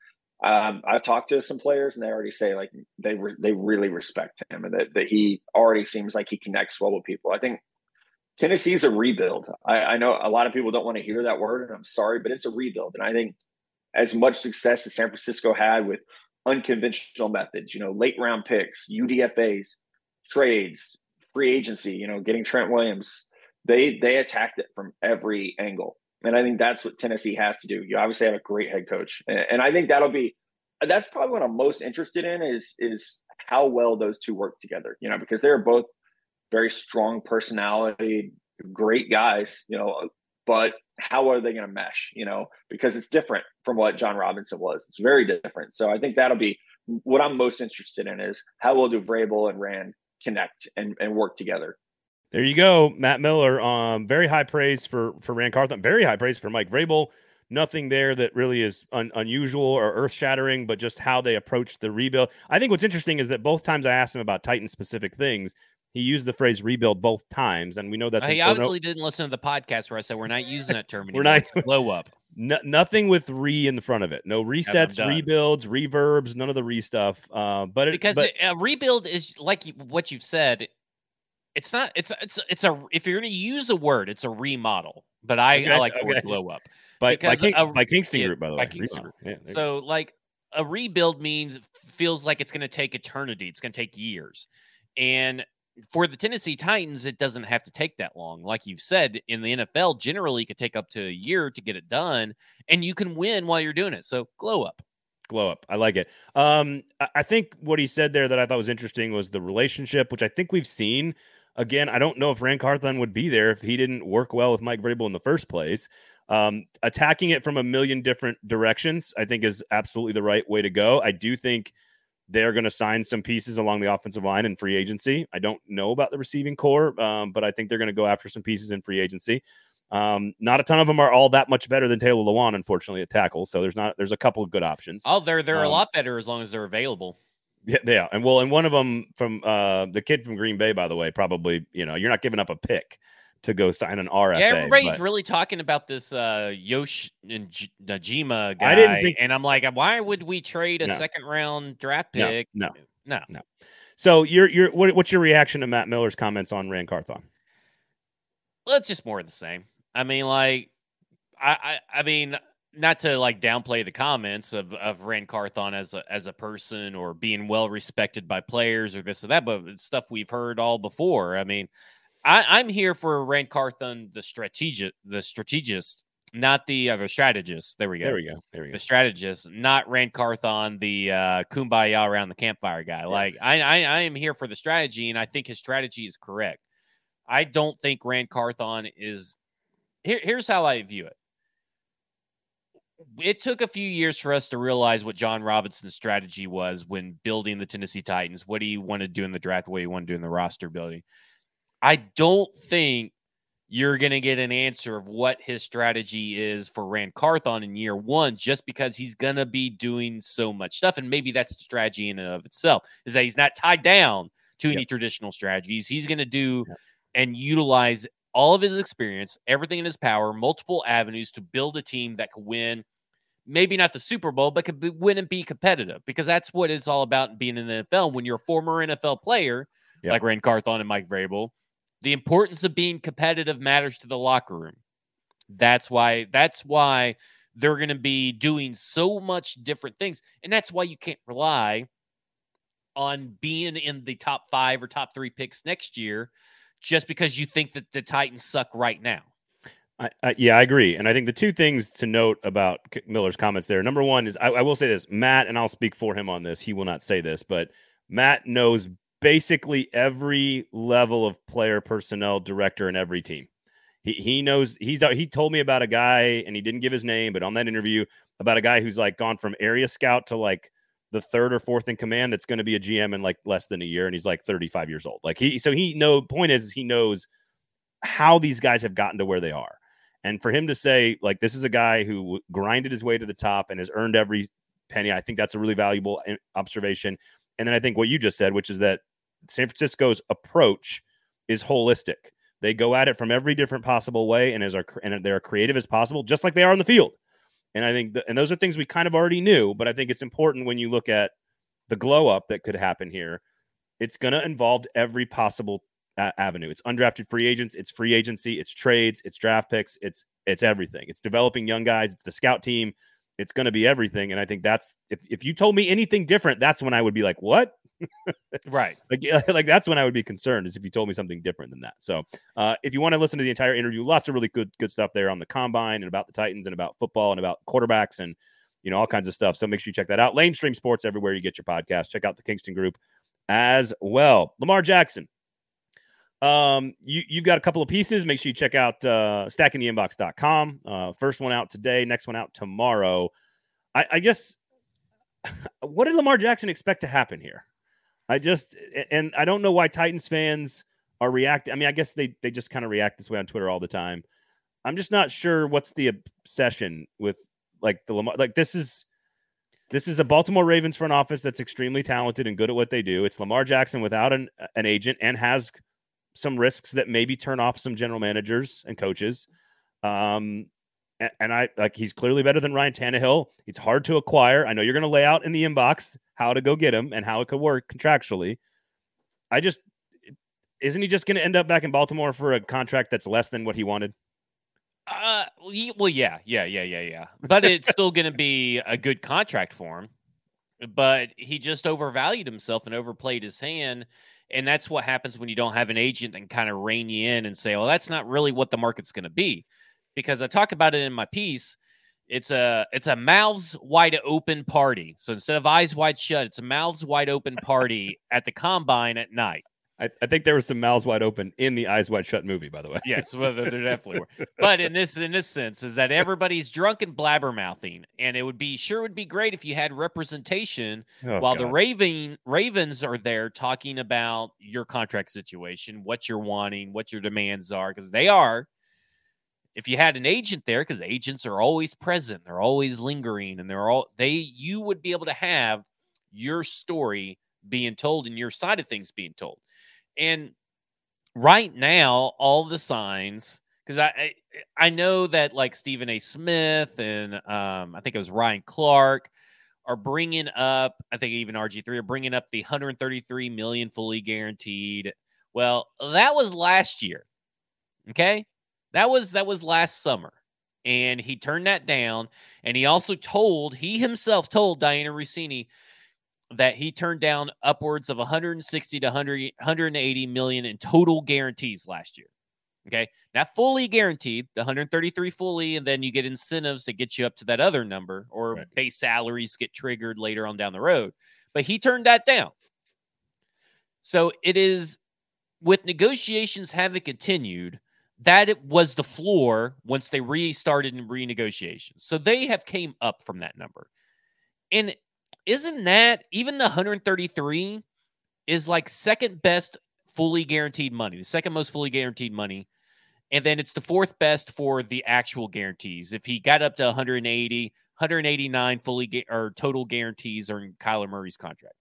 um, I've talked to some players, and they already say like they re- they really respect him, and that that he already seems like he connects well with people. I think Tennessee's a rebuild. I, I know a lot of people don't want to hear that word, and I'm sorry, but it's a rebuild, and I think as much success as San Francisco had with unconventional methods, you know, late round picks, UDFAs, trades, free agency, you know, getting Trent Williams, they they attacked it from every angle. And I think that's what Tennessee has to do. You obviously have a great head coach. And, I think that'll be that's probably what I'm most interested in is is how well those two work together, you know, because they're both very strong personality, great guys, you know, but how are they going to mesh? You know, because it's different from what Jon Robinson was. It's very different. So I think that'll be what I'm most interested in is how will do Vrabel and Ran connect and, and work together. There you go, Matt Miller. Um, very high praise for for Ran Carthon. Very high praise for Mike Vrabel. Nothing there that really is un- unusual or earth shattering, but just how they approach the rebuild. I think what's interesting is that both times I asked him about Titan specific things, he used the phrase rebuild both times, and we know that's. He obviously didn't listen to the podcast where I said we're not using that term (laughs) anymore. we're not it's blow up. nothing with re in the front of it. No resets, rebuilds, reverbs, none of the re stuff. Uh, but it, because but, a rebuild is like what you've said. It's not. It's it's it's a. If you're going to use a word, it's a remodel. But I, okay, I like the word blow up. By by, King, a, by Kingston yeah, Group, by the way. Kingston Group. Yeah, so like a rebuild means feels like it's going to take eternity. It's going to take years, and for the Tennessee Titans, it doesn't have to take that long. Like you've said, in the NFL, generally it could take up to a year to get it done, and you can win while you're doing it. So glow up. Glow up. I like it. Um, I think what he said there that I thought was interesting was the relationship, which I think we've seen. Again, I don't know if Ran Carthon would be there if he didn't work well with Mike Vrabel in the first place. Um, attacking it from a million different directions, I think, is absolutely the right way to go. I do think they're going to sign some pieces along the offensive line and free agency. I don't know about the receiving core, um, but I think they're going to go after some pieces in free agency. Um, not a ton of them are all that much better than Taylor Lewan, unfortunately, at tackle. So there's not there's a couple of good options. Oh, they're they're um, a lot better as long as they're available. Yeah, yeah, and well, and one of them from uh, the kid from Green Bay, by the way, probably you know you're not giving up a pick to go sign an RFA. Yeah, everybody's but... really talking about this uh, Yosh Nijman guy. I didn't think, and I'm like, why would we trade a no. second round draft pick? No, no, no. no. So you're you're what, what's your reaction to Matt Miller's comments on Ran Carthon? Well, it's just more of the same. I mean, like, I, I, I mean, not to like downplay the comments of of Ran Carthon as a as a person or being well respected by players or this or that, but it's stuff we've heard all before. I mean, I, am here for Ran Carthon, the strategic, the strategist, not the uh, the strategist. There we go. There we go. There we go. The strategist, not Ran Carthon, the uh, kumbaya around the campfire guy. Yeah. Like I, I, I am here for the strategy, and I think his strategy is correct. I don't think Ran Carthon is. Here, here's how I view it. It took a few years for us to realize what Jon Robinson's strategy was when building the Tennessee Titans. What he wanted to do in the draft, what he wanted to do in the roster building. I don't think you're going to get an answer of what his strategy is for Ran Carthon in year one, just because he's going to be doing so much stuff. And maybe that's the strategy in and of itself, is that he's not tied down to yep. any traditional strategies. He's going to do yep. and utilize all of his experience, everything in his power, multiple avenues to build a team that could win. Maybe not the Super Bowl, but could be, win and be competitive because that's what it's all about being in the NFL. When you're a former NFL player yep. like Ran Carthon and Mike Vrabel, the importance of being competitive matters to the locker room. That's why that's why they're going to be doing so much different things. And that's why you can't rely on being in the top 5 or top 3 picks next year just because you think that the Titans suck right now. I, I, yeah, I agree, and I think the two things to note about Miller's comments there. Number one is I, I will say this, Matt, and I'll speak for him on this. He will not say this, but Matt knows basically every level of player personnel director in every team. He he knows he's he told me about a guy and he didn't give his name, but on that interview about a guy who's like gone from area scout to like the third or fourth in command that's going to be a GM in like less than a year and he's like 35 years old. Like he so he know point is he knows how these guys have gotten to where they are. And for him to say like this is a guy who grinded his way to the top and has earned every penny, I think that's a really valuable eh, observation. And then I think what you just said, which is that San Francisco's approach is holistic. They go at it from every different possible way, and as are and they're creative as possible, just like they are on the field. And I think, the, and those are things we kind of already knew, but I think it's important when you look at the glow up that could happen here. It's going to involve every possible a- avenue. It's undrafted free agents, it's free agency, it's trades, it's draft picks, it's it's everything. It's developing young guys, it's the scout team, it's going to be everything. And I think that's if if you told me anything different, that's when I would be like, what? Right. (laughs) Like, (laughs) like that's when I would be concerned is if you told me something different than that. So, uh, if you want to listen to the entire interview, lots of really good, good stuff there on the combine and about the Titans and about football and about quarterbacks and, you know, all kinds of stuff. So make sure you check that out. Lamestream Sports everywhere you get your podcast. Check out the Kingston Group as well. Lamar Jackson. Um, you you've got a couple of pieces. Make sure you check out uh stackingtheinbox.com. Uh, first one out today, next one out tomorrow. I, I guess (sighs) what did Lamar Jackson expect to happen here? I just and I don't know why Titans fans are reacting. I mean, I guess they they just kind of react this way on Twitter all the time. I'm just not sure what's the obsession with like the Lamar. Like this is this is a Baltimore Ravens front office that's extremely talented and good at what they do. It's Lamar Jackson without an an agent and has some risks that maybe turn off some general managers and coaches. Um, and, I like he's clearly better than Ryan Tannehill. It's hard to acquire. I know you're going to lay out in the inbox how to go get him and how it could work contractually. I just isn't he just going to end up back in Baltimore for a contract that's less than what he wanted? Uh, well, yeah, yeah, yeah, yeah, yeah. But it's still going to be a good contract for him. But he just overvalued himself and overplayed his hand. And that's what happens when you don't have an agent and kind of rein you in and say, well, that's not really what the market's going to be. Because I talk about it in my piece. It's a it's a mouths wide open party. So instead of eyes wide shut, it's a mouths wide open party (laughs) at the combine at night. I, I, think there was some mouths wide open in the Eyes Wide Shut movie, by the way. Yes, well, there definitely were. (laughs) But in this in this sense, is that everybody's drunk and blabbermouthing, and it would be sure would be great if you had representation oh, while God. the Raven Ravens are there talking about your contract situation, what you're wanting, what your demands are, because they are. If you had an agent there, because agents are always present, they're always lingering, and they're all they you would be able to have your story being told and your side of things being told and right now, all the signs, because I, I, I know that like Stephen A. Smith and um, I think it was Ryan Clark are bringing up. I think even RG three are bringing up the 133 million fully guaranteed. Well, that was last year. Okay, that was that was last summer and he turned that down. And he also told, he himself told Dianna Russini that he turned down upwards of 160 to 100, 180 million in total guarantees last year. Okay. Not fully guaranteed, the 133 fully, and then you get incentives to get you up to that other number, or right. base salaries get triggered later on down the road. But he turned that down. So it is with negotiations having continued, that it was the floor once they restarted in renegotiations. So they have came up from that number. And isn't that even the 133 is like second best fully guaranteed money, the second most fully guaranteed money. And then it's the fourth best for the actual guarantees. If he got up to 180, 189 fully or total guarantees are in Kyler Murray's contract.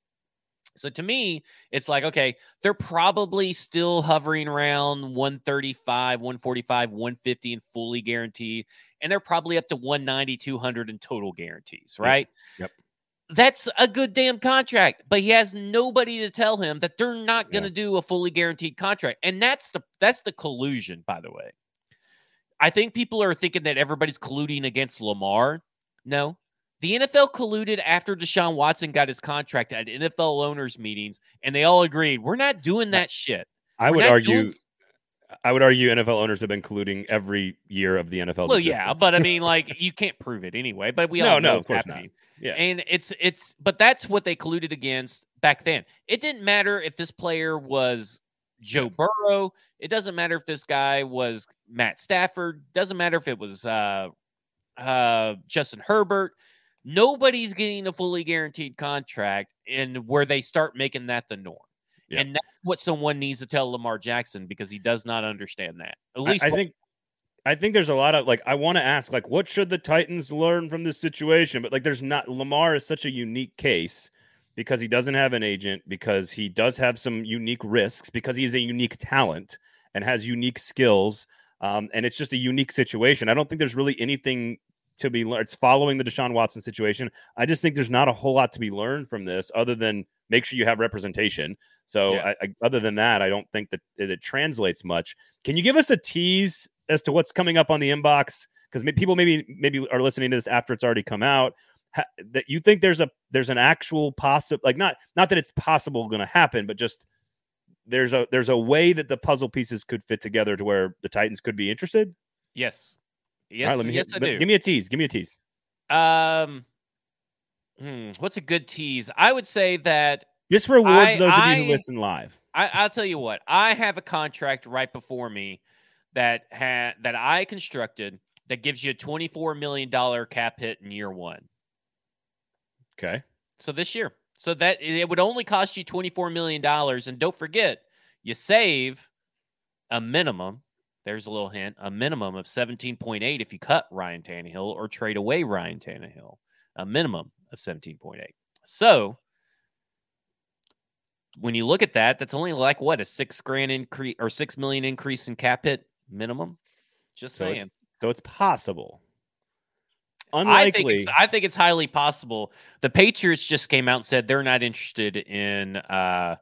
So to me, it's like, okay, they're probably still hovering around 135, 145, 150 and fully guaranteed. And they're probably up to 190, 200 in total guarantees, right? Yep. yep that's a good damn contract but he has nobody to tell him that they're not going to yeah. do a fully guaranteed contract and that's the that's the collusion by the way i think people are thinking that everybody's colluding against lamar no the NFL colluded after Deshaun Watson got his contract at NFL owners meetings, and they all agreed we're not doing that shit. I we're would argue doing... I would argue NFL owners have been colluding every year of the NFL. Well, existence. yeah, but I mean, (laughs) like you can't prove it anyway. But we all no, know no, of course happening. not. Yeah, and it's it's but that's what they colluded against back then. It didn't matter if this player was Joe Burrow. It doesn't matter if this guy was Matt Stafford. Doesn't matter if it was uh, uh, Justin Herbert. Nobody's getting a fully guaranteed contract, and where they start making that the norm. Yeah. And that's what someone needs to tell Lamar Jackson because he does not understand that. At least I, I think I think there's a lot of like I want to ask like what should the Titans learn from this situation? But like there's not Lamar is such a unique case because he doesn't have an agent, because he does have some unique risks, because he's a unique talent and has unique skills. Um, and it's just a unique situation. I don't think there's really anything to be learned. It's following the Deshaun Watson situation. I just think there's not a whole lot to be learned from this other than make sure you have representation. So, yeah. I, I, other than that, I don't think that it, it, translates much. Can you give us a tease as to what's coming up on the inbox? Because people maybe maybe are listening to this after it's already come out. Ha, that you think there's a there's an actual possible like not not that it's possible going to happen, but just there's a there's a way that the puzzle pieces could fit together to where the Titans could be interested. Yes. Yes. Right, me yes, I do. Give me a tease. Give me a tease. Um, Hmm, what's a good tease? I would say that this rewards I, those I, of you who listen live. I, will tell you what. I have a contract right before me that had that I constructed that gives you a twenty four million dollar cap hit in year one. Okay. So this year, so that it would only cost you twenty four million dollars, and don't forget, you save a minimum. There's a little hint: a minimum of seventeen point eight if you cut Ryan Tannehill or trade away Ryan Tannehill. A minimum of 17.8. So when you look at that, that's only like what a six grand increase or six million increase in cap hit minimum. Just so saying. It's, so it's possible. Unlikely. I think, it's, I think it's highly possible. The Patriots just came out and said they're not interested in uh,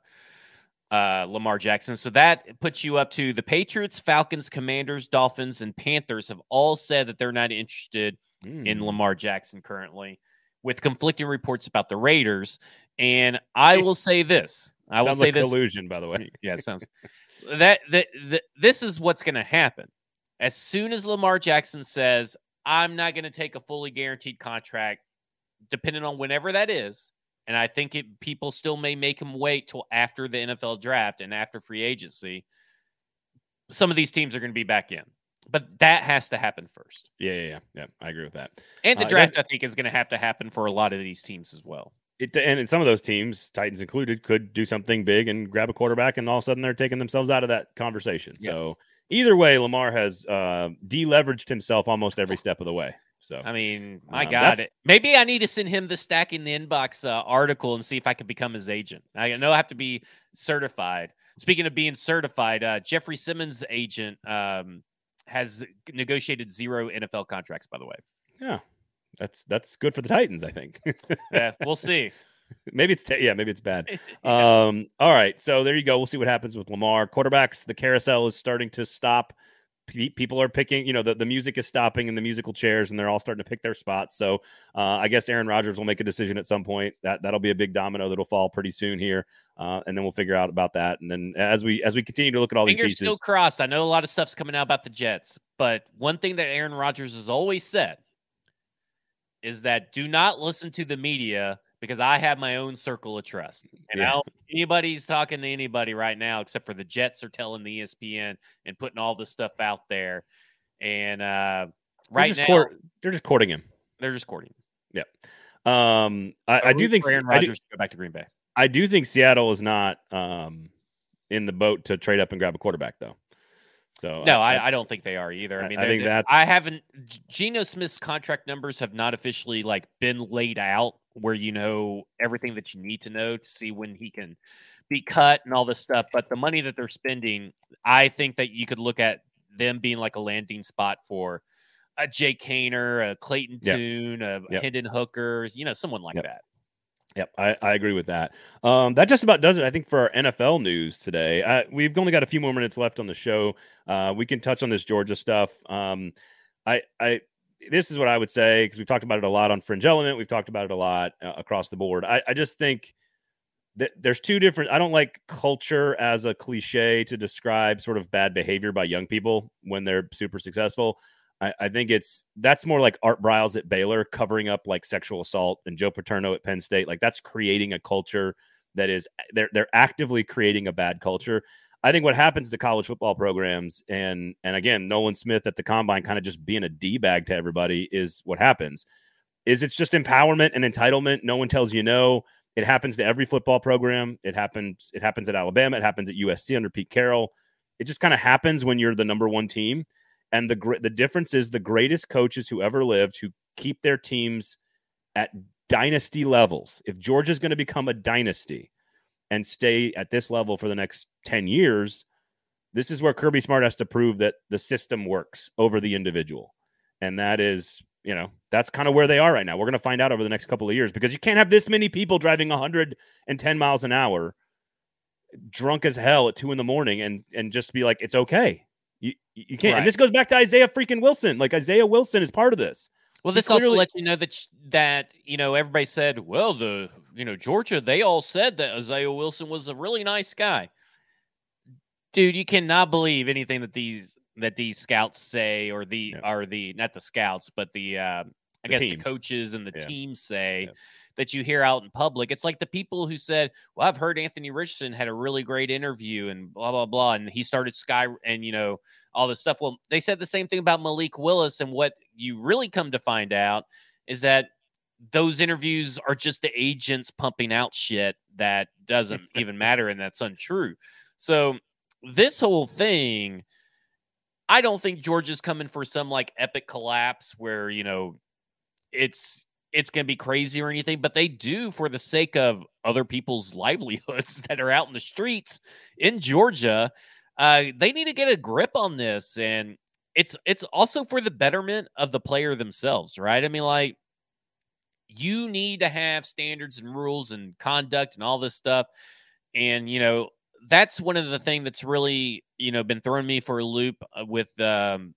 uh, Lamar Jackson. So that puts you up to the Patriots, Falcons, Commanders, Dolphins, and Panthers have all said that they're not interested mm. in hmm. Lamar Jackson currently with conflicting reports about the Raiders. And I will say this I will say like this. collusion, by the way. Yeah, it sounds that, that that this is what's going to happen. As soon as Lamar Jackson says, "I'm not going to take a fully guaranteed contract," depending on whenever that is, and I think it, people still may make him wait till after the NFL draft and after free agency. Some of these teams are going to be back in, but that has to happen first. Yeah, yeah, yeah. yeah I agree with that. And the Uh, draft, I think, is going to have to happen for a lot of these teams as well. It, and in some of those teams, Titans included, could do something big and grab a quarterback, and all of a sudden they're taking themselves out of that conversation. Yeah. So either way, Lamar has uh, deleveraged himself almost every step of the way. So I mean, my Um, God, it- maybe I need to send him the stacking the inbox uh, article and see if I can become his agent. I know I have to be certified. Speaking of being certified, uh, Jeffrey Simmons' agent um, has negotiated zero NFL contracts. By the way, yeah, that's that's good for the Titans, I think. (laughs) yeah, we'll see. maybe it's te- yeah, maybe it's bad. (laughs) Yeah. Um, all right, so there you go. We'll see what happens with Lamar. Quarterbacks, the carousel is starting to stop. Pe- People are picking, you know, the, the music is stopping in the musical chairs, and they're all starting to pick their spots. So uh, I guess Aaron Rodgers will make a decision at some point. That that'll be a big domino that'll fall pretty soon here, uh, and then we'll figure out about that. And then as we as we continue to look at all these Fingers pieces, still crossed. I know a lot of stuff's coming out about the Jets, but one thing that Aaron Rodgers has always said is that do not listen to the media because I have my own circle of trust. And Yeah. I don't anybody's talking to anybody right now except for the Jets are telling the ESPN and putting all this stuff out there. And uh, they're right now, court- they're just courting him. they're just courting. yeah Um, I, I do think Aaron I do, Rodgers go back to Green Bay. I do think Seattle is not um, in the boat to trade up and grab a quarterback, though. So No, I, I don't think they are either. I I- mean, I they're- think that's- I haven't. Geno Smith's contract numbers have not officially like been laid out where you know everything that you need to know to see when he can be cut and all this stuff. But the money that they're spending, I think that you could look at them being like a landing spot for a Jake Haener, a Clayton Yep. Tune, a Yep. Hendon Hookers, you know, someone like Yep. that. Yep, I, I agree with that. Um, that just about does it, I think, for our NFL news today. Uh, we've only got a few more minutes left on the show. Uh, we can touch on this Georgia stuff. Um, I, I, this is what I would say because we've talked about it a lot on Fringe Element. We've talked about it a lot uh, across the board. I, I just think that there's two different. I don't like culture as a cliche to describe sort of bad behavior by young people when they're super successful. I, I think it's that's more like Art Briles at Baylor covering up like sexual assault and Joe Paterno at Penn State. Like that's creating a culture that is they're they're actively creating a bad culture. I think what happens to college football programs and and again Nolan Smith at the combine kind of just being a d bag to everybody is what happens. Is it's just empowerment and entitlement. No one tells you no. It happens to every football program. It happens. It happens at Alabama. It happens at USC under Pete Carroll. It just kind of happens when you're the number one team. And the the difference is the greatest coaches who ever lived who keep their teams at dynasty levels. If Georgia's going to become a dynasty and stay at this level for the next 10 years, this is where Kirby Smart has to prove that the system works over the individual. And that is, you know, that's kind of where they are right now. We're going to find out over the next couple of years because you can't have this many people driving 110 miles an hour drunk as hell at two in the morning and and just be like, it's okay. You you can't. Right. And this goes back to Isaiah freaking Wilson. Like Isaiah Wilson is part of this. Well, this also clearly- lets you know that that you know everybody said, well, the you know Georgia, they all said that Isaiah Wilson was a really nice guy. Dude, you cannot believe anything that these that these scouts say, or the Yeah. or the not the scouts, but the uh, I The guess teams. the coaches and the Yeah. teams say Yeah. That you hear out in public. It's like the people who said, "Well, I've heard Anthony Richardson had a really great interview and blah blah blah," and he started Sky and you know all this stuff. Well, they said the same thing about Malik Willis, and what you really come to find out is that those interviews are just the agents pumping out shit that doesn't (laughs) even matter and that's untrue. So this whole thing, I don't think Georgia's coming for some like epic collapse where you know it's it's going to be crazy or anything, but they do for the sake of other people's (laughs) livelihoods that are out in the streets in Georgia. Uh, they need to get a grip on this, and it's it's also for the betterment of the player themselves, right? I mean, like you need to have standards and rules and conduct and all this stuff, and you know that's one of the thing that's really you know been throwing me for a loop uh, with um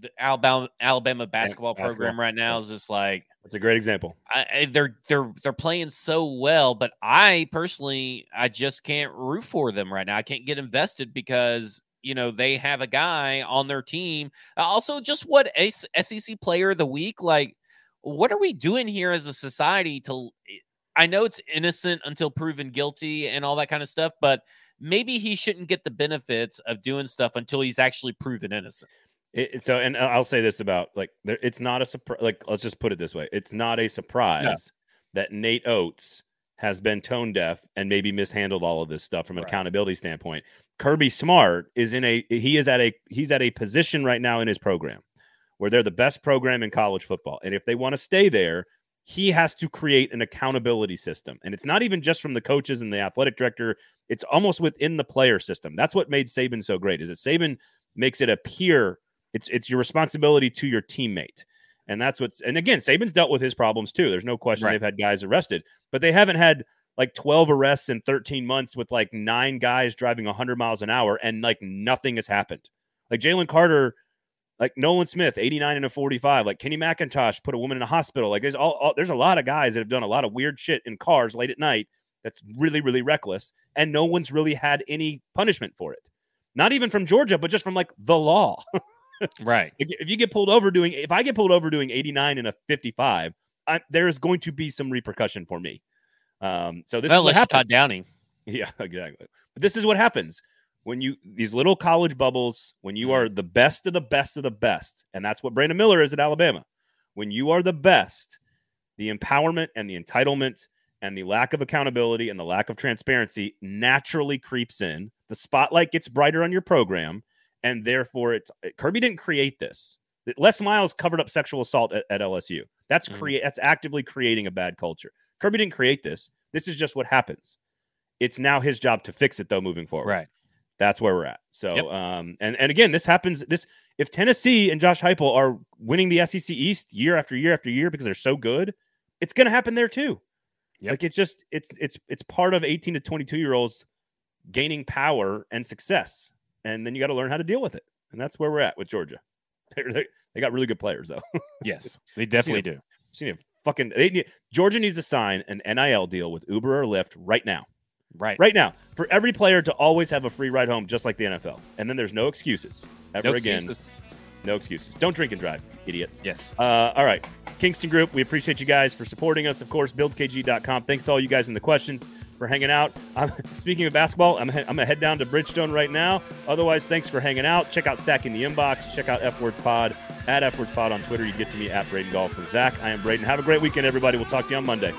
the Alabama Alabama basketball basketball. program right now is just like That's a great example. I, they're they're they're playing so well, but I personally I just can't root for them right now. I can't get invested because you know they have a guy on their team. Also, just what SEC Player of the Week like? What are we doing here as a society? To eh, I know it's innocent until proven guilty and all that kind of stuff, but maybe he shouldn't get the benefits of doing stuff until he's actually proven innocent. It, so, and uh, I'll say this about like, there, it's not a surprise. Like, let's just put it this way: it's not a surprise that Nate Oats has been tone deaf and maybe mishandled all of this stuff from an Right. accountability standpoint. Kirby Smart is in a he is at a he's at a position right now in his program where they're the best program in college football, and if they want to stay there. He has to create an accountability system. And it's not even just from the coaches and the athletic director, it's almost within the player system. That's what made Saban so great. Is that Saban makes it appear it's it's your responsibility to your teammate. And that's what's and again, Saban's dealt with his problems too. There's no question Right. they've had guys arrested, but they haven't had like 12 arrests in 13 months with like nine guys driving 100 miles an hour and like nothing has happened. Like Jalen Carter, like Nolan Smith, 89 and a 45. Like Kenny McIntosh put a woman in a hospital. Like there's all, all there's a lot of guys that have done a lot of weird shit in cars late at night that's really, really reckless. And no one's really had any punishment for it. Not even from Georgia, but just from like the law. (laughs) Right. If if you get pulled over doing, if I get pulled over doing 89 and a 55, I, there is going to be some repercussion for me. Um, so this well, is what. Todd Downing. (laughs) Yeah, exactly. But this is what happens when you these little college bubbles, when you are the best of the best of the best, and that's what Brandon Miller is at Alabama. When you are the best, the empowerment and the entitlement and the lack of accountability and the lack of transparency naturally creeps in. The spotlight gets brighter on your program, and therefore it's Kirby didn't create this. Les Miles covered up sexual assault at, at LSU. That's create that's actively creating a bad culture. Kirby didn't create this. This is just what happens. It's now his job to fix it though moving forward. Right. That's where we're at. So Yep. um and and again this happens this if Tennessee and Josh Heupel are winning the SEC East year after year after year because they're so good, it's going to happen there too. Yep. Like it's just it's it's it's part of 18 to 22 year olds gaining power and success. And then you got to learn how to deal with it. And that's where we're at with Georgia. (laughs) They, they, they got really good players though. (laughs) Yes, they definitely do. Just need fucking they need, Georgia needs to sign an NIL deal with Uber or Lyft right now. Right. Right now, for every player to always have a free ride home, just like the NFL. And then there's no excuses ever No again. excuses. No excuses. Don't drink and drive, idiots. Yes. Uh, all right. Kingston Group, we appreciate you guys for supporting us. Of course, buildkg.com. Thanks to all you guys in the questions for hanging out. I'm, (laughs) speaking of basketball, I'm, I'm going to head down to Bridgestone right now. Otherwise, thanks for hanging out. Check out Stacking the Inbox. Check out F Words Pod at F Words Pod on Twitter. You get to me at Braden Gall with Zach. I am Braden. Have a great weekend, everybody. We'll talk to you on Monday.